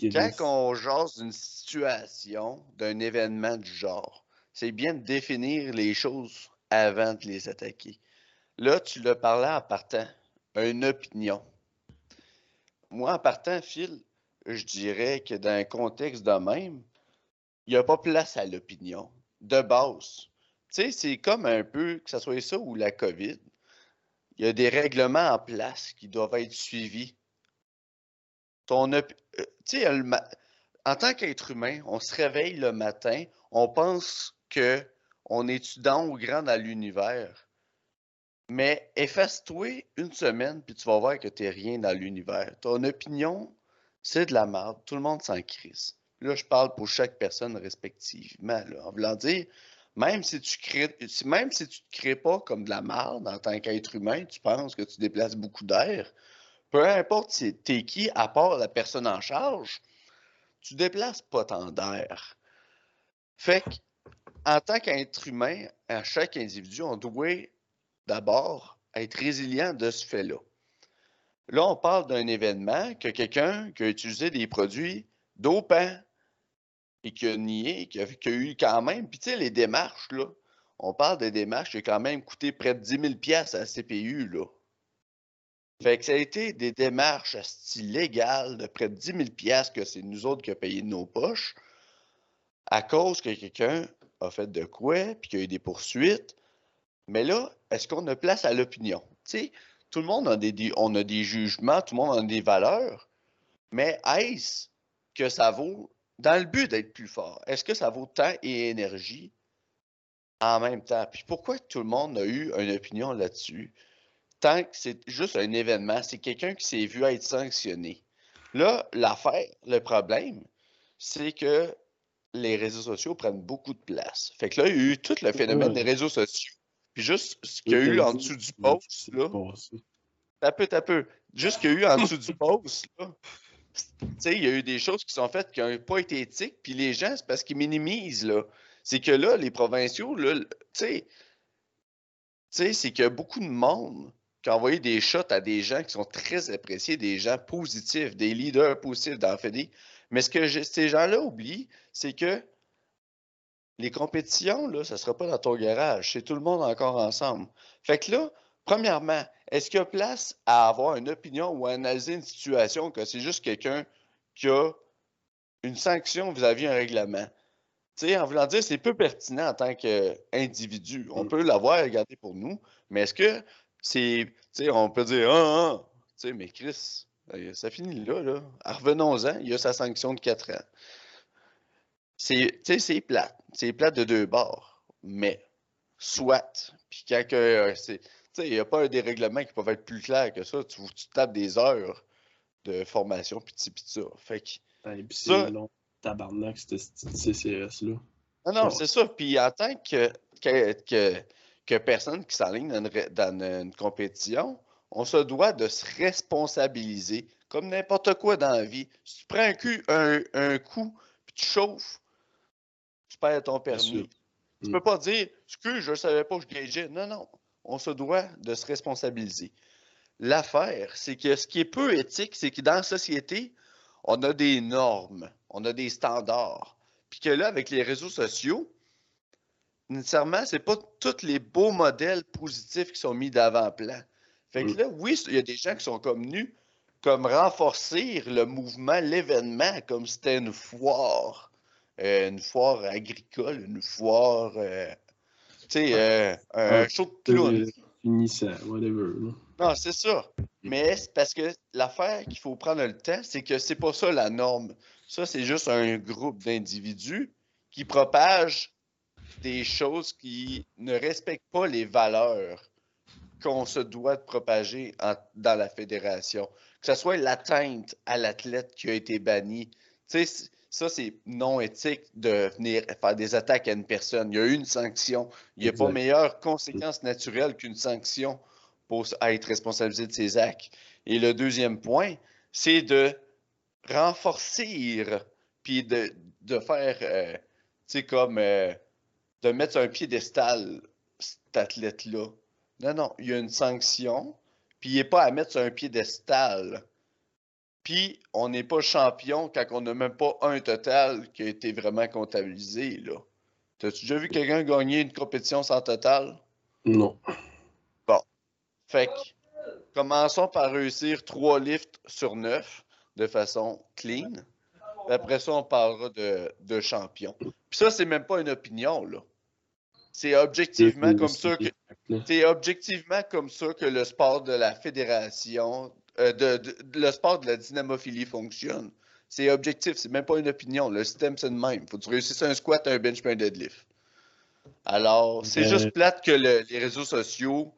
Quand on jase d'une situation, d'un événement du genre, c'est bien de définir les choses avant de les attaquer. Là, tu le parlais en partant, une opinion. Moi, en partant, Phil, je dirais que dans un contexte de même, il n'y a pas place à l'opinion. De base. Tu sais, c'est comme un peu, que ce soit ça ou la COVID, il y a des règlements en place qui doivent être suivis. Ton, euh, sais, en tant qu'être humain, on se réveille le matin, on pense que on est dans ou grand dans l'univers? Mais efface-toi une semaine, puis tu vas voir que tu n'es rien dans l'univers. Ton opinion, c'est de la merde. Tout le monde s'en crise. Là, je parle pour chaque personne respectivement. en voulant dire, même si tu crées, même si tu te crées pas comme de la merde en tant qu'être humain, tu penses que tu déplaces beaucoup d'air, peu importe si t'es qui, à part la personne en charge, tu déplaces pas tant d'air. Fait que, en tant qu'être humain, à chaque individu, on doit d'abord être résilient de ce fait-là. Là, on parle d'un événement que quelqu'un qui a utilisé des produits dopants et qui a nié, qui a, eu quand même. Puis tu sais, les démarches, là, on parle des démarches qui ont quand même coûté près de 10 000 à la CPU, là. Fait que ça a été des démarches à style légal de près de 10 000 que c'est nous autres qui avons payé de nos poches à cause que quelqu'un a fait de quoi, puis qu'il y a eu des poursuites. Mais là, est-ce qu'on a place à l'opinion? Tu sais, tout le monde a des, on a des jugements, tout le monde a des valeurs, mais est-ce que ça vaut dans le but d'être plus fort, est-ce que ça vaut temps et énergie en même temps? Puis pourquoi tout le monde a eu une opinion là-dessus? Tant que c'est juste un événement, c'est quelqu'un qui s'est vu être sanctionné. Là, l'affaire, le problème, c'est que les réseaux sociaux prennent beaucoup de place. Fait que là, il y a eu tout le phénomène des réseaux sociaux. Puis juste ce qu'il y a eu en dessous du post, là. T'as peu, t'as peu. Juste ce qu'il y a eu en dessous du post, là il y a eu des choses qui sont faites qui n'ont pas été éthiques, puis les gens, c'est parce qu'ils minimisent, là. C'est que là, les provinciaux, là, tu sais, c'est qu'il y a beaucoup de monde qui a envoyé des shots à des gens qui sont très appréciés, des gens positifs, des leaders positifs dans FEDI. Mais ce que ces gens-là oublient, c'est que les compétitions, là, ça ne sera pas dans ton garage. C'est tout le monde encore ensemble. Fait que là, Premièrement, est-ce qu'il y a place à avoir une opinion ou à analyser une situation que c'est juste quelqu'un qui a une sanction vis-à-vis un règlement? Tu sais, en voulant dire, c'est peu pertinent en tant qu'individu. On mm. peut l'avoir regardé pour nous, mais est-ce que c'est. Tu sais, on peut dire, ah, ah, tu sais, mais Chris, ça finit là, là. Revenons-en, il y a sa sanction de 4 ans. C'est, c'est plate. C'est plate de deux bords. Mais, soit. Puis quand euh, c'est il n'y a pas des règlements qui peuvent être plus clairs que ça. Tu, tu tapes des heures de formation, puis pis ça. Fait que. Et puis c'est long, tabarnak, CCS-là. Non, non, c'est ça. Puis en tant que, que, que, personne qui s'enligne dans, dans, une compétition, on se doit de se responsabiliser, comme n'importe quoi dans la vie. Si tu prends un, coup, un, un coup, puis tu chauffes, tu perds ton permis. Tu ne peux mm. pas dire, que je ne savais pas je gageais. Non, non on se doit de se responsabiliser. L'affaire, c'est que ce qui est peu éthique, c'est que dans la société, on a des normes, on a des standards. Puis que là, avec les réseaux sociaux, nécessairement, ce n'est pas tous les beaux modèles positifs qui sont mis d'avant-plan. Fait que mm. là, oui, il y a des gens qui sont comme nus, comme renforcer le mouvement, l'événement, comme c'était une foire, euh, une foire agricole, une foire euh, tu sais, euh, un show de clown. Finissant, whatever. Non, c'est ça. Mais c'est parce que l'affaire qu'il faut prendre le temps, c'est que c'est pas ça la norme. Ça, c'est juste un groupe d'individus qui propagent des choses qui ne respectent pas les valeurs qu'on se doit de propager dans la fédération. Que ce soit l'atteinte à l'athlète qui a été banni. Tu sais, ça, c'est non éthique de venir faire des attaques à une personne. Il y a eu une sanction. Il n'y a pas meilleure conséquence naturelle qu'une sanction pour être responsabilisé de ses actes. Et le deuxième point, c'est de renforcer, puis de, faire, euh, tu sais, comme euh, de mettre un piédestal, cet athlète-là. Non, non, il y a une sanction, puis il n'est pas à mettre sur un piédestal. Puis on n'est pas champion quand on n'a même pas un total qui a été vraiment comptabilisé, là. T'as-tu déjà vu quelqu'un gagner une compétition sans total? Non. Bon. Fait que, commençons par réussir trois lifts sur neuf de façon clean. après ça, on parlera de, de champion. Puis ça, c'est même pas une opinion, là. C'est objectivement comme ça que c'est objectivement comme ça que le sport de la fédération, euh, de, le sport de la dynamophilie fonctionne. C'est objectif, c'est même pas une opinion. Le système, c'est le même. Faut que tu réussisses un squat, un bench, un deadlift. Alors, c'est juste plate que les réseaux sociaux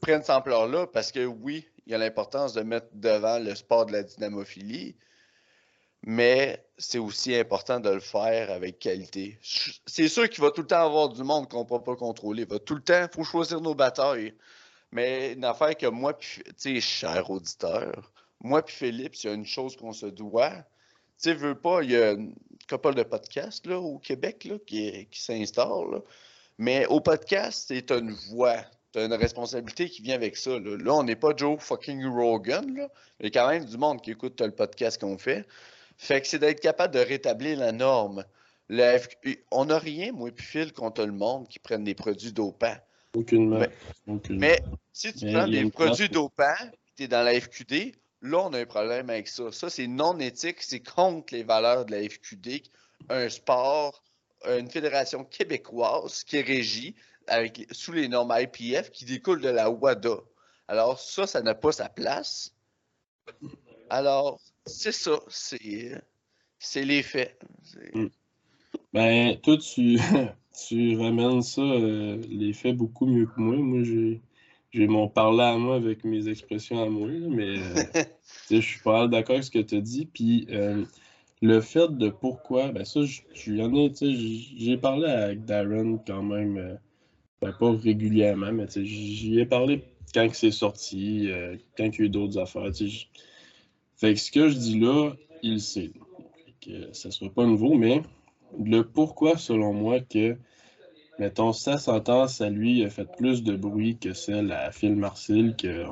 prennent cette ampleur-là parce que oui, il y a l'importance de mettre devant le sport de la dynamophilie, mais c'est aussi important de le faire avec qualité. C'est sûr qu'il va tout le temps avoir du monde qu'on ne peut pas contrôler. Va tout le temps, il faut choisir nos batailles. Mais une affaire que moi, tu sais, cher auditeur, moi puis Philippe, il y a une chose qu'on se doit. Tu veux pas, il y a une couple de podcasts là, au Québec là, qui, qui. Mais au podcast, c'est une voix. Tu as une responsabilité qui vient avec ça. Là, là on n'est pas Joe fucking Rogan, là, mais quand même du monde qui écoute le podcast qu'on fait. Fait que c'est d'être capable de rétablir la norme. on n'a rien, moi puis Phil, contre le monde qui prennent des produits dopants. Aucunement. Mais, mais si tu prends des produits dopants, tu es dans la FQD, là, on a un problème avec ça. Ça, c'est non éthique, c'est contre les valeurs de la FQD. Un sport, une fédération québécoise qui est régie avec, sous les normes IPF qui découlent de la WADA. Alors, ça, ça n'a pas sa place. Alors, c'est ça, c'est les faits. Hmm. Ben, toi, tu, tu ramènes ça, euh, les faits, beaucoup mieux que moi. Moi, j'ai mon parler à moi avec mes expressions à moi, mais euh, je suis pas d'accord avec ce que tu as dit. Puis euh, le fait de pourquoi, ben ça, j'ai parlé avec Darren quand même, ben, pas régulièrement, mais j'y ai parlé quand c'est sorti, quand il y a eu d'autres affaires. Fait que ce que je dis là, il sait. que ça ne soit pas nouveau, mais le pourquoi, selon moi, que, mettons, sa sentence à lui a fait plus de bruit que celle à Phil Marcel, que,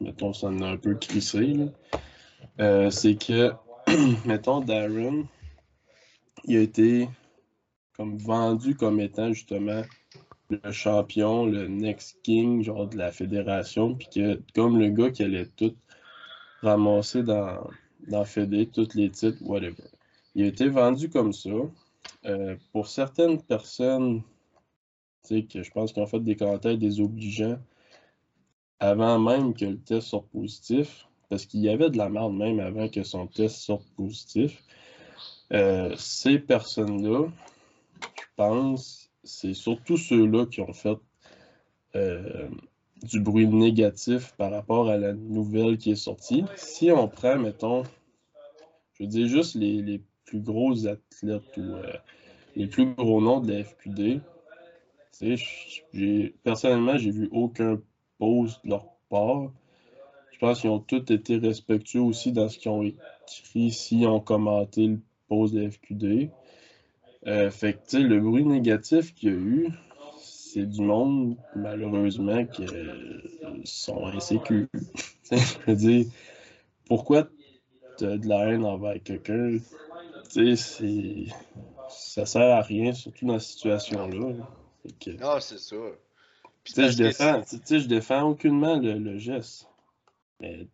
mettons, ça en a un peu crissé, euh, c'est que, mettons, Darren, il a été comme vendu comme étant justement le champion, le next king, genre de la fédération, puis que comme le gars qui allait tout ramassé dans, dans Fédé, tous les titres, whatever. Il a été vendu comme ça. Euh, pour certaines personnes, que je pense qu'ils ont fait des commentaires désobligeants avant même que le test sorte positif, parce qu'il y avait de la merde même avant que son test sorte positif. Euh, ces personnes-là, je pense, c'est surtout ceux-là qui ont fait euh, du bruit négatif par rapport à la nouvelle qui est sortie. Si on prend, mettons, je veux dire juste les, plus gros athlètes ou euh, les plus gros noms de la FQD, personnellement, j'ai vu aucun post de leur part. Je pense qu'ils ont tous été respectueux aussi dans ce qu'ils ont écrit, s'ils ont commenté le post de la FQD. Euh, fait que, le bruit négatif qu'il y a eu, c'est du monde, malheureusement, qui euh, sont insécures. je veux dire, pourquoi tu as de la haine envers quelqu'un? Tu sais, ça sert à rien, surtout dans cette situation-là. Non, c'est ça. Tu sais, je défends, je défends aucunement le, geste. Mais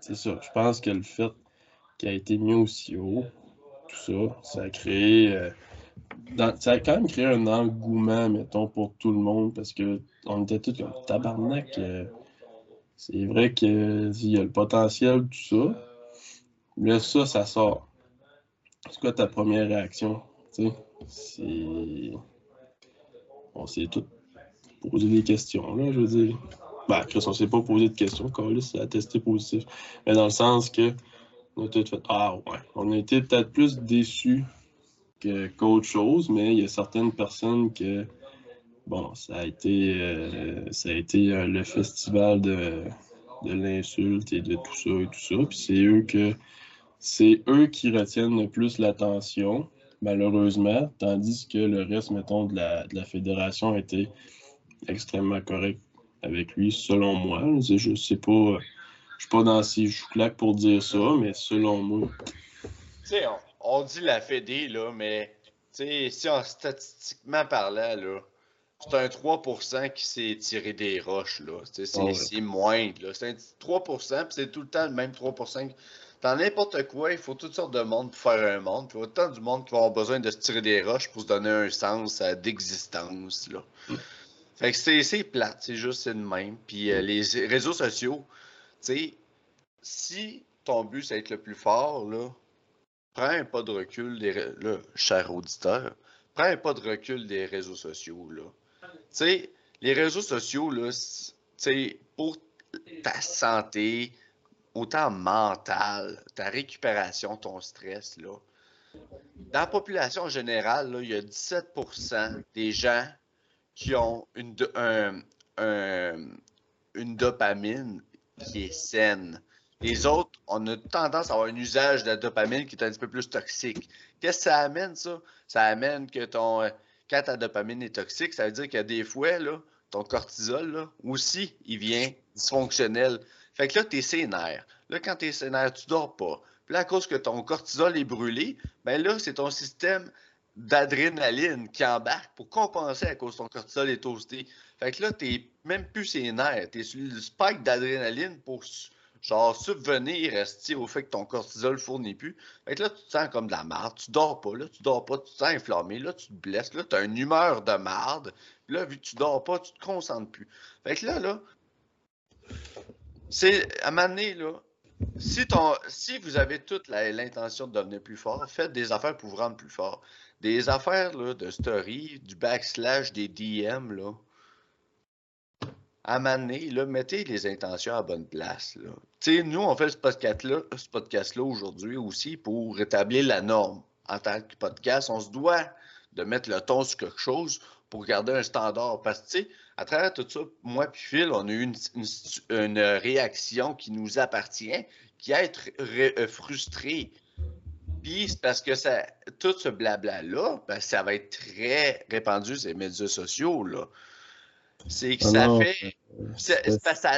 c'est ça. Je pense que le fait qu'il a été mis aussi haut, tout ça, ça a créé. Euh, ça a quand même créé un engouement, mettons, pour tout le monde, parce qu'on était tous comme tabarnak. Euh, c'est vrai qu'il y a le potentiel, tout ça. Mais ça, ça sort. C'est quoi ta première réaction? C'est. On sait tout poser des questions, là, je veux dire. Ben, Chris, on s'est pas posé de questions, Carlis, ça a testé positif. Mais dans le sens que, on a fait, ah ouais, on a été peut-être plus déçus qu'autre chose, mais il y a certaines personnes que, bon, ça a été, euh, ça a été euh, le festival de, l'insulte et de tout ça et tout ça. Puis c'est eux que, c'est eux qui retiennent le plus l'attention, malheureusement, tandis que le reste, mettons, de la, fédération a été extrêmement correct avec lui, selon moi. Je sais pas, je suis pas dans ces joues-claques pour dire ça, mais selon moi. On, dit la Fédé, là, mais tu si on statistiquement parlant, là, c'est un 3% qui s'est tiré des roches, là. C'est moindre, C'est un 3%, puis c'est tout le temps le même 3%. Dans n'importe quoi, il faut toutes sortes de monde pour faire un monde. Puis autant du monde qui va avoir besoin de se tirer des roches pour se donner un sens d'existence, là. Mm. Fait que c'est plate, c'est juste c'est le même. Puis euh, les réseaux sociaux, tu sais, si ton but c'est être le plus fort, là, prends un pas de recul, des, là, cher auditeur, prends un pas de recul des réseaux sociaux, là. Tu sais, les réseaux sociaux, là, tu pour ta santé, autant mentale, ta récupération, ton stress, là, dans la population générale, là, il y a 17% des gens qui ont une, une dopamine qui est saine. Les autres, on a tendance à avoir un usage de la dopamine qui est un petit peu plus toxique. Qu'est-ce que ça amène, ça? Ça amène que ton. Quand ta dopamine est toxique, ça veut dire que des fois, là, ton cortisol, là, aussi, il vient dysfonctionnel. Fait que là, tu es sénère. Là, quand tu es sénère, tu dors pas. Puis là, à cause que ton cortisol est brûlé, ben là, c'est ton système d'adrénaline qui embarque pour compenser à cause de ton cortisol est toasté. Fait que là, t'es même plus nerfs. T'es sur le spike d'adrénaline pour genre subvenir au fait que ton cortisol fournit plus. Fait que là, tu te sens comme de la marde. Tu dors pas, là, tu dors pas, tu te sens inflammé, là, tu te blesses, là, tu as une humeur de marde. Là, vu que tu dors pas, tu te concentres plus. Fait que là, là, c'est à un moment là, si vous avez toute l'intention de devenir plus fort, faites des affaires pour vous rendre plus fort des affaires là, de story, du backslash, des DM, là, à maner, mettez les intentions à bonne place. Nous, on fait ce podcast-là podcast aujourd'hui aussi pour rétablir la norme. En tant que podcast, on se doit de mettre le ton sur quelque chose pour garder un standard. Parce que, à travers tout ça, moi et Phil, on a eu une, réaction qui nous appartient, qui est être euh, frustré puis c'est parce que ça, tout ce blabla-là, ben, ça va être très répandu sur les médias sociaux. Là. C'est que ah ça fait.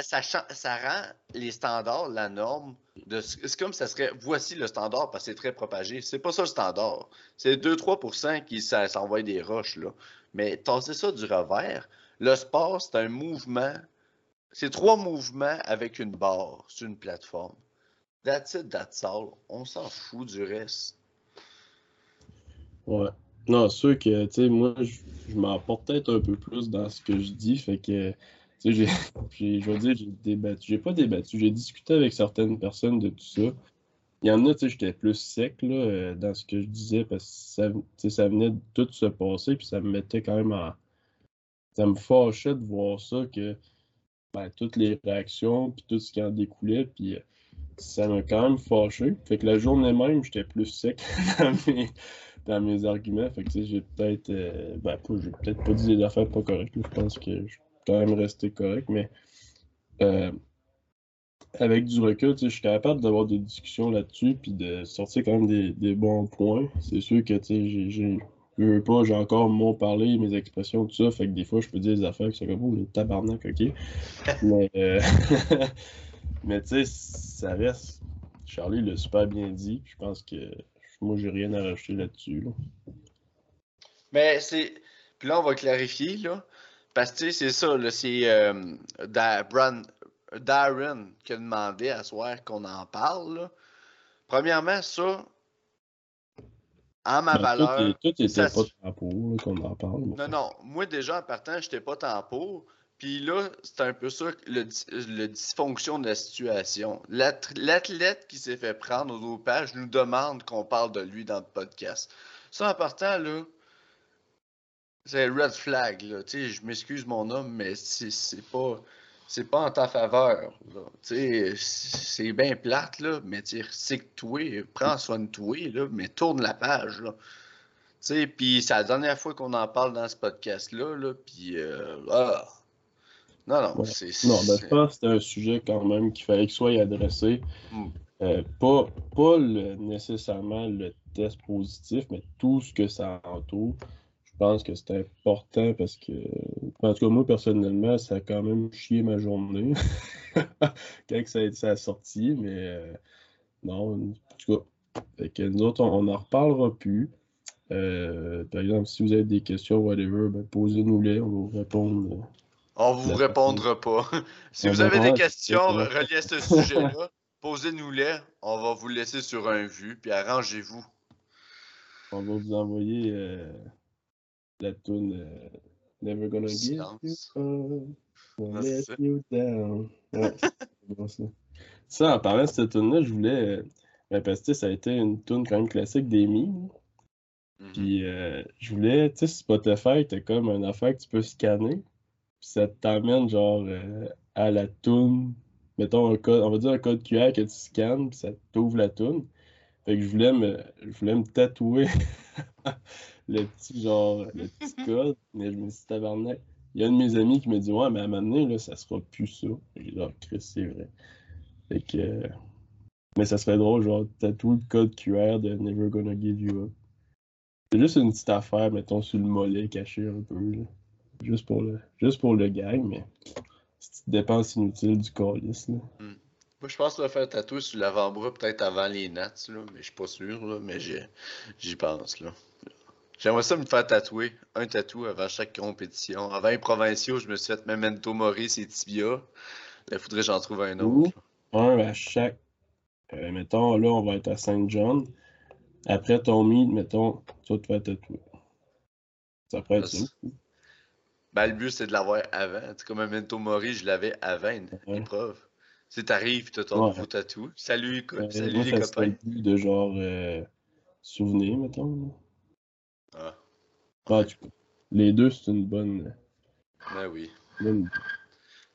Ça, ça, rend les standards, la norme. C'est comme ça serait. Voici le standard parce que c'est très propagé. C'est pas ça le standard. C'est 2-3% qui s'envoient des roches. Là. Mais tasser ça du revers. Le sport, c'est un mouvement. C'est trois mouvements avec une barre sur une plateforme. That's it, that's all. On s'en fout du reste. Ouais. Non, sûr que, tu sais, moi, je, m'en porte peut-être un peu plus dans ce que je dis. Fait que, tu sais, je veux dire, j'ai débattu. J'ai pas débattu, j'ai discuté avec certaines personnes de tout ça. Il y en a, tu sais, j'étais plus sec, là, euh, dans ce que je disais, parce que ça, ça venait de tout se passer, puis ça me mettait quand même en. Ça me fâchait de voir ça, que, ben, toutes les réactions, puis tout ce qui en découlait, puis. Euh, ça m'a quand même fâché. Fait que la journée même, j'étais plus sec dans mes, arguments. Fait que tu sais, j'ai peut-être. Euh, ben, j'ai peut-être pas dit des affaires pas correctes. Je pense que je suis quand même resté correct, mais. Euh, avec du recul, je suis capable d'avoir des discussions là-dessus puis de sortir quand même des, bons points. C'est sûr que j'ai, j'ai, veux pas, j'ai encore mon parler, mes expressions, tout ça. Fait que des fois, je peux dire des affaires qui sont comme, oh, les tabarnak, ok. Mais, euh, Mais tu sais, ça reste. Charlie l'a super bien dit. Je pense que moi, j'ai rien à rajouter là-dessus. Mais c'est. Puis là, on va clarifier, là. Parce que c'est ça, là, c'est euh, Darren, qui a demandé à soir qu'on en parle. Là. Premièrement, ça, en ma ben, valeur. Tout, tout était pas tant pour qu'on en parle. Non, non. Moi, déjà, en partant, j'étais pas tant pour. Puis là, c'est un peu ça le, dysfonction de la situation. L'athlète qui s'est fait prendre au dopage nous demande qu'on parle de lui dans le podcast. Ça, en partant, là, C'est red flag, là. Je m'excuse, mon homme, mais c'est pas. C'est pas en ta faveur. C'est bien plate, là, mais tu sais, toi, prends soin de toi, là, mais tourne la page, puis c'est la dernière fois qu'on en parle dans ce podcast-là, là, puis euh, ah. Non, non, c'est... Non, ben, je pense que c'est un sujet quand même qu'il fallait qu'il soit adressé. Hmm. Euh, pas pas nécessairement le test positif, mais tout ce que ça entoure. Je pense que c'est important parce que, en tout cas, moi, personnellement, ça a quand même chié ma journée quand ça a été sa sortie, mais euh, non, en tout cas, que nous autres, on n'en reparlera plus. Euh, par exemple, si vous avez des questions, whatever, ben, posez-nous-les, on va vous répondre. On vous répondra pas. si vous avez des questions reliées à ce sujet-là, posez-nous-les. On va vous laisser sur un vu, puis arrangez-vous. On va vous envoyer euh, la tune euh, Never Gonna Give You Let You Down. ça. en parlant de cette tune-là, je voulais. Euh, parce que ça a été une tune quand même classique d'Amy. Mm-hmm. Puis je voulais, tu sais, Spotify, t'as comme une affaire que tu peux scanner. Puis ça t'amène genre à la tune. Mettons un code, on va dire un code QR que tu scannes, puis ça t'ouvre la tune. Fait que je voulais me, je voulais me tatouer le petit genre, le petit code, mais je me suis dit tabarnak. Il y a un de mes amis qui me dit Ouais, mais à un moment donné, là, ça sera plus ça. J'ai dit, oh, Chris, c'est vrai. Fait que. Mais ça serait drôle, genre, tatouer le code QR de Never Gonna Give You Up. C'est juste une petite affaire, mettons, sur le mollet caché un peu. Là. Juste pour le, juste pour le gag, mais c'est une dépense inutile du. Là. Hmm. Moi, je pense que tu vas faire tatouer sur l'avant-bras peut-être avant les Nats, là, mais je suis pas sûr, là, mais j'y pense. Là. J'aimerais ça me faire tatouer un tatou avant chaque compétition. Avant les provinciaux, je me suis fait Memento Mori, et Tibia. Il faudrait que j'en trouve un autre. un à chaque. Euh, mettons, là, on va être à Saint John. Après ton meet, mettons, tu vas tatouer. Ça pourrait être ça. Ben, le but, c'est de l'avoir avant. comme Memento Mori, je l'avais avant une épreuve. Si t'arrives, tu as ton nouveau tatou. Salut, salut les copains. de genre euh, souvenir, mettons. Ah. Ah, tu... Les deux, c'est une bonne. Ben oui.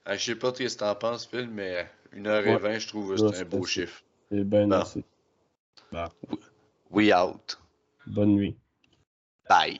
Ah, je sais pas ce que t'en penses, Phil, mais 1h20, je trouve que c'est un beau chiffre. C'est bien assez. We out. Bonne nuit. Bye.